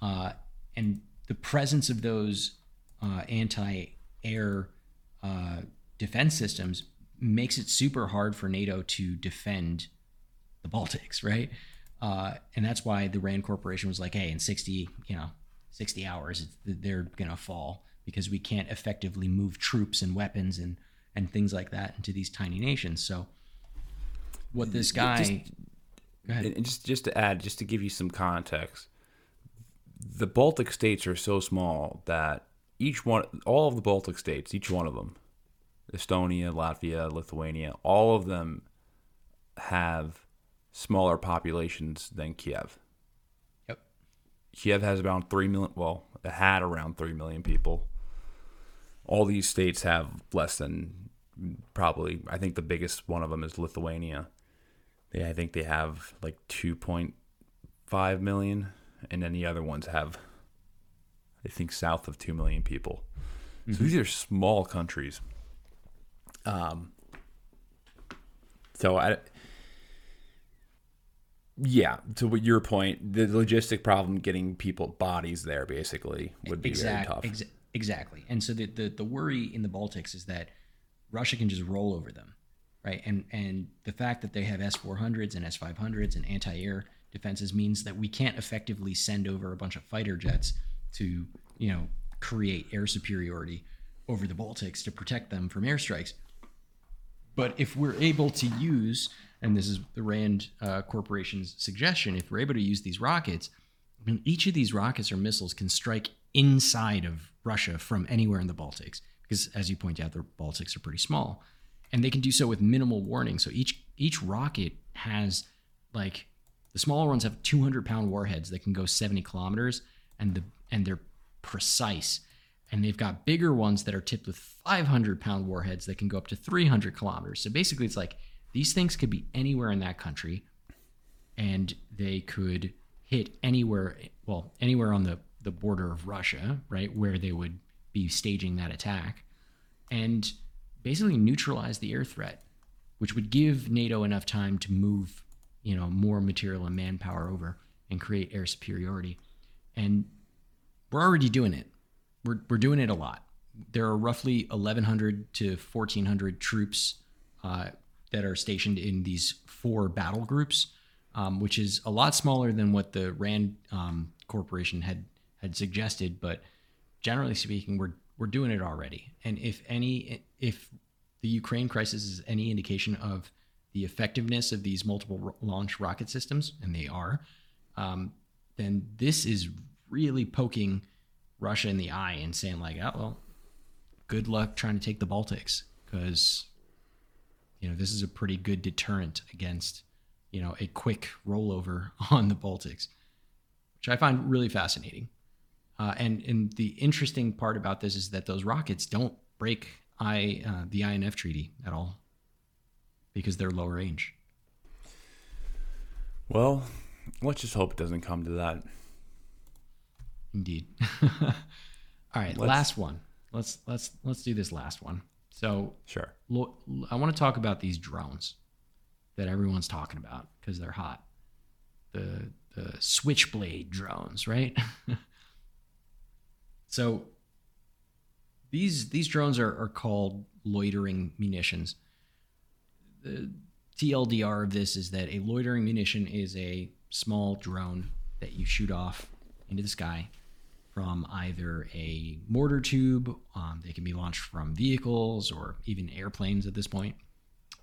Uh, and the presence of those uh, anti-air uh, defense systems makes it super hard for NATO to defend the Baltics, right? Uh, and that's why the Rand Corporation was like, "Hey, in 60, you know, 60 hours, they're gonna fall because we can't effectively move troops and weapons and and things like that into these tiny nations." So, what this guy, Just- go ahead. And and just just to add, just to give you some context, the Baltic states are so small that each one, all of the Baltic states, each one of them, Estonia, Latvia, Lithuania, all of them have smaller populations than Kiev. Yep. Kiev has about three million. Well, it had around three million people. All these states have less than probably. I think the biggest one of them is Lithuania. They, I think they have like two point five million, and then the other ones have, I think, south of two million people. So mm-hmm. these are small countries. Um. So I. Yeah, to your point, the logistic problem getting people bodies there basically would be exact, very tough. ex- exactly. And so the, the the worry in the Baltics is that Russia can just roll over them, right? And and the fact that they have S four hundreds and S five hundreds and anti air defenses means that we can't effectively send over a bunch of fighter jets to you know create air superiority over the Baltics to protect them from airstrikes. But if we're able to use, and this is the Rand uh, Corporation's suggestion, if we're able to use these rockets, I mean, each of these rockets or missiles can strike inside of Russia from anywhere in the Baltics, because as you point out, the Baltics are pretty small, and they can do so with minimal warning. So each each rocket has like the smaller ones have 200 pound warheads that can go 70 kilometers, and the and they're precise. And they've got bigger ones that are tipped with 500 pound warheads that can go up to 300 kilometers. So basically, it's like these things could be anywhere in that country, and they could hit anywhere. Well, anywhere on the the border of Russia, right, where they would be staging that attack, and basically neutralize the air threat, which would give NATO enough time to move, you know, more material and manpower over and create air superiority. And we're already doing it. We're, we're doing it a lot. There are roughly 1,100 to 1,400 troops uh, that are stationed in these four battle groups, um, which is a lot smaller than what the RAND um, Corporation had had suggested. But generally speaking, we're we're doing it already. And if any, if the Ukraine crisis is any indication of the effectiveness of these multiple launch rocket systems, and they are, um, then this is really poking Russia in the eye and saying like, oh well, good luck trying to take the Baltics because you know this is a pretty good deterrent against you know a quick rollover on the Baltics, which I find really fascinating. Uh, and and the interesting part about this is that those rockets don't break I uh, the INF treaty at all because they're low range. Well, let's just hope it doesn't come to that. Indeed. All right, Let's- last one. Let's let's let's do this last one. So Sure. lo- I want to talk about these drones that everyone's talking about because they're hot. The the switchblade drones, right? so these these drones are, are called loitering munitions. The TLDR of this is that a loitering munition is a small drone that you shoot off into the sky from either a mortar tube. Um, they can be launched from vehicles or even airplanes at this point.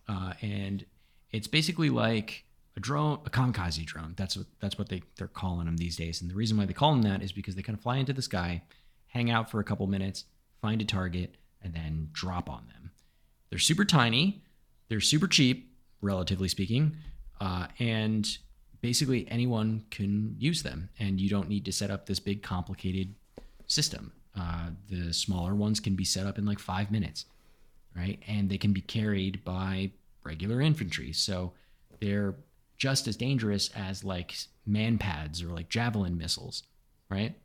Uh, and it's basically like a drone, a kamikaze drone. That's what that's what they they're calling them these days. And the reason why they call them that is because they kind of fly into the sky, hang out for a couple minutes, find a target, and then drop on them. They're super tiny. They're super cheap, relatively speaking, uh, and basically anyone can use them, and you don't need to set up this big complicated system. Uh, the smaller ones can be set up in like five minutes, right? And they can be carried by regular infantry, so they're just as dangerous as like MANPADS or like javelin missiles, right?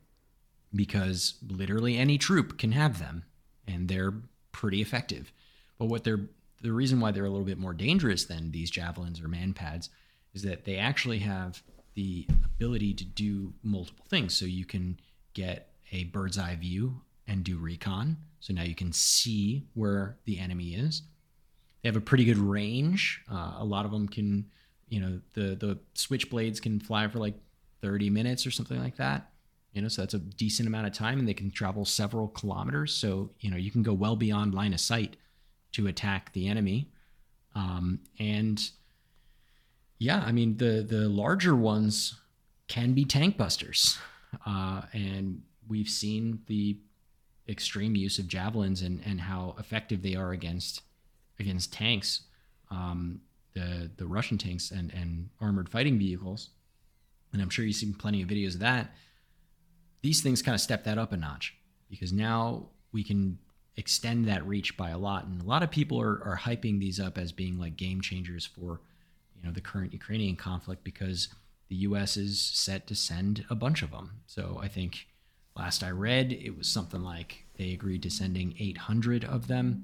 Because literally any troop can have them, and they're pretty effective. But what they're the reason why they're a little bit more dangerous than these javelins or MANPADS is that they actually have the ability to do multiple things. So you can get a bird's eye view and do recon. So now you can see where the enemy is. They have a pretty good range. Uh, a lot of them can, you know, the the switchblades can fly for like 30 minutes or something like that. You know, so that's a decent amount of time, and they can travel several kilometers. So you know, you can go well beyond line of sight to attack the enemy. Um, and yeah, I mean the the larger ones can be tank busters, uh, and we've seen the extreme use of javelins and and how effective they are against against tanks, um, the the Russian tanks and and armored fighting vehicles. And I'm sure you've seen plenty of videos of that. These things kind of step that up a notch because now we can extend that reach by a lot. And a lot of people are, are hyping these up as being like game changers for, you know, the current Ukrainian conflict because the U.S. is set to send a bunch of them. So I think last I read, it was something like they agreed to sending 800 of them.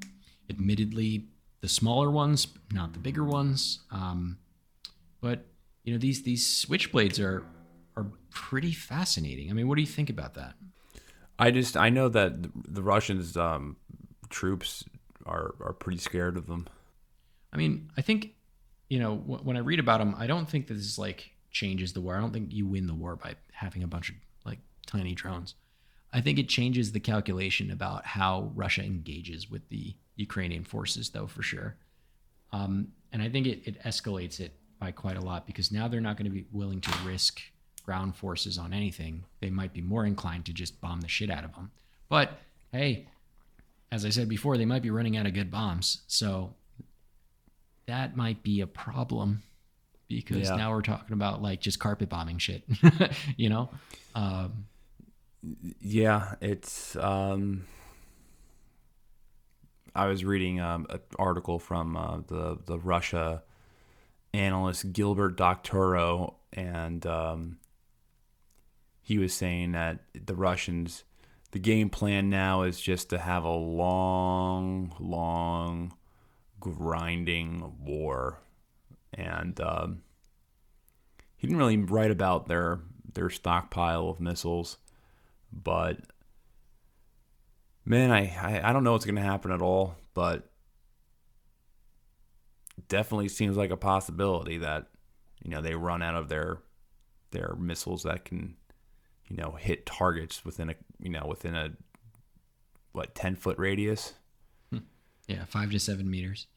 Admittedly, the smaller ones, not the bigger ones. Um, but you know, these these switchblades are are pretty fascinating. I mean, what do you think about that? I just I know that the- the Russians um, troops are are pretty scared of them. I mean, I think, you know, wh- when I read about them, I don't think that this is like changes the war. I don't think you win the war by having a bunch of like tiny drones. I think it changes the calculation about how Russia engages with the Ukrainian forces, though, for sure. Um, and I think it, it escalates it by quite a lot because now they're not going to be willing to risk ground forces on anything. They might be more inclined to just bomb the shit out of them. But hey, as I said before, they might be running out of good bombs. So that might be a problem because Yeah. now we're talking about like just carpet bombing shit, you know? Um, Yeah, it's. Um, I was reading um, an article from uh, the the Russia analyst Gilbert Doctorow, and um, he was saying that the Russians, the game plan now is just to have a long, long, grinding war, and um, he didn't really write about their their stockpile of missiles but man, I, I, I don't know what's to happen at all, but definitely seems like a possibility that you know they run out of their their missiles that can you know hit targets within a you know within a what 10 foot radius? Yeah, five to seven meters.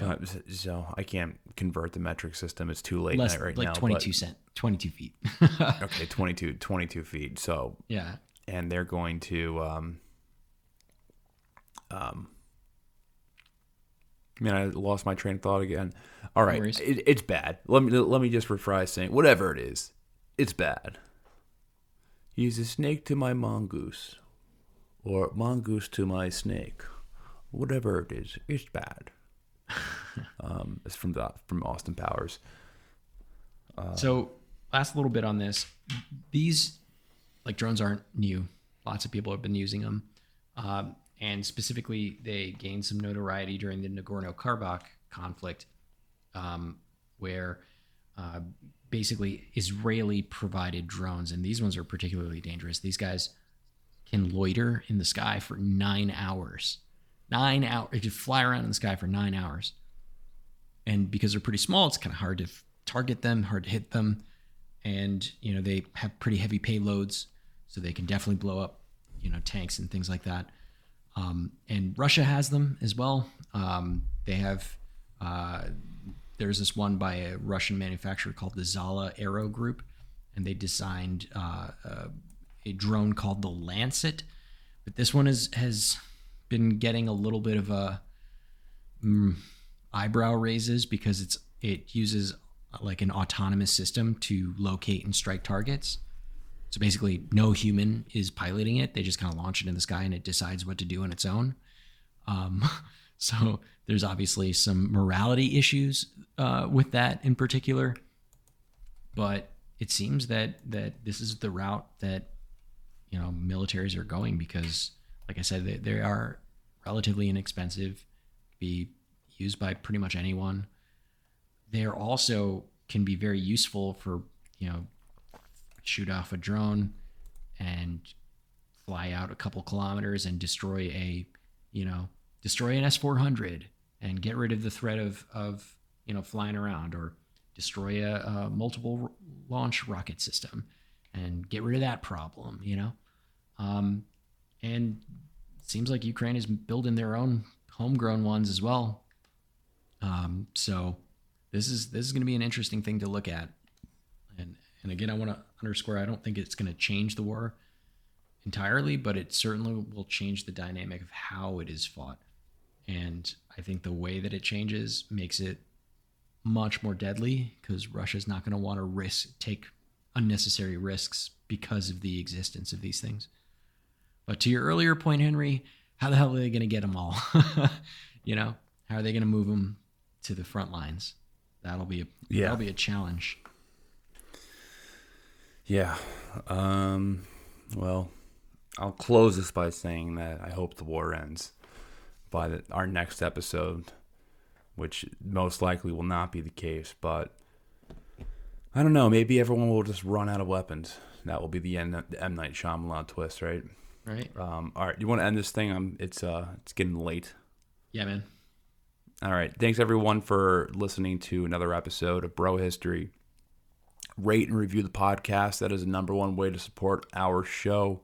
Uh, so i can't convert the metric system. It's too late Less, night right like now but- 22 cent, 22 feet. okay 22 22 feet. So yeah. and they're going to um um man i lost my train of thought again. All right worries. it, it's bad. Let me let me just rephrase saying whatever it is it's bad. He's a snake to my mongoose or mongoose to my snake. Whatever it is it's bad um it's from the, from austin powers So, last little bit on this. These, like drones, aren't new. Lots of people have been using them, um, and specifically, they gained some notoriety during the Nagorno-Karabakh conflict, um, where uh, basically Israeli provided drones, and these ones are particularly dangerous. These guys can loiter in the sky for nine hours. Nine hours. They can fly around in the sky for nine hours and because they're pretty small, it's kind of hard to f- target them, hard to hit them, and you know they have pretty heavy payloads, so they can definitely blow up, you know, tanks and things like that. Um, and Russia has them as well. Um, they have uh, there's this one by a Russian manufacturer called the Zala Aero Group, and they designed uh, uh, a drone called the Lancet. But this one is has been getting a little bit of a eyebrow raises because it's it uses uh, like an autonomous system to locate and strike targets. So basically, no human is piloting it. They just kind of launch it in the sky and it decides what to do on its own. Um, so there's obviously some morality issues uh, with that in particular, but it seems that that this is the route that you know militaries are going because, like I said, they, they are relatively inexpensive, be used by pretty much anyone. They're also can be very useful for you know shoot off a drone and fly out a couple kilometers and destroy a you know destroy an S400 and get rid of the threat of of you know flying around or destroy a, a multiple launch rocket system and get rid of that problem you know um, and seems like Ukraine is building their own homegrown ones as well um, so this is this is going to be an interesting thing to look at and and again I want to underscore I don't think it's going to change the war entirely, but it certainly will change the dynamic of how it is fought. And I think the way that it changes makes it much more deadly because Russia's not going to want to risk take unnecessary risks because of the existence of these things. But to your earlier point, Henry, how the hell are they going to get them all? you know, how are they going to move them to the front lines? That'll be a Yeah. that'll be a challenge. Yeah. Um, well, I'll close this by saying that I hope the war ends by the, our next episode, which most likely will not be the case. But I don't know. Maybe everyone will just run out of weapons. That will be the end. Of the M Night Shyamalan twist, right? Right? Um, all right. You want to end this thing? Um, it's uh, it's getting late. Yeah, man. All right. Thanks everyone for listening to another episode of Bro History. Rate and review the podcast. That is the number one way to support our show.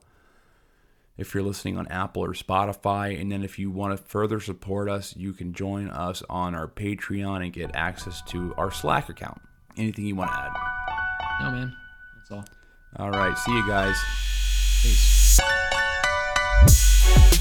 If you're listening on Apple or Spotify, and then if you want to further support us, you can join us on our Patreon and get access to our Slack account. Anything you want to add? No, man. That's all. All right. See you guys. Peace. Yeah.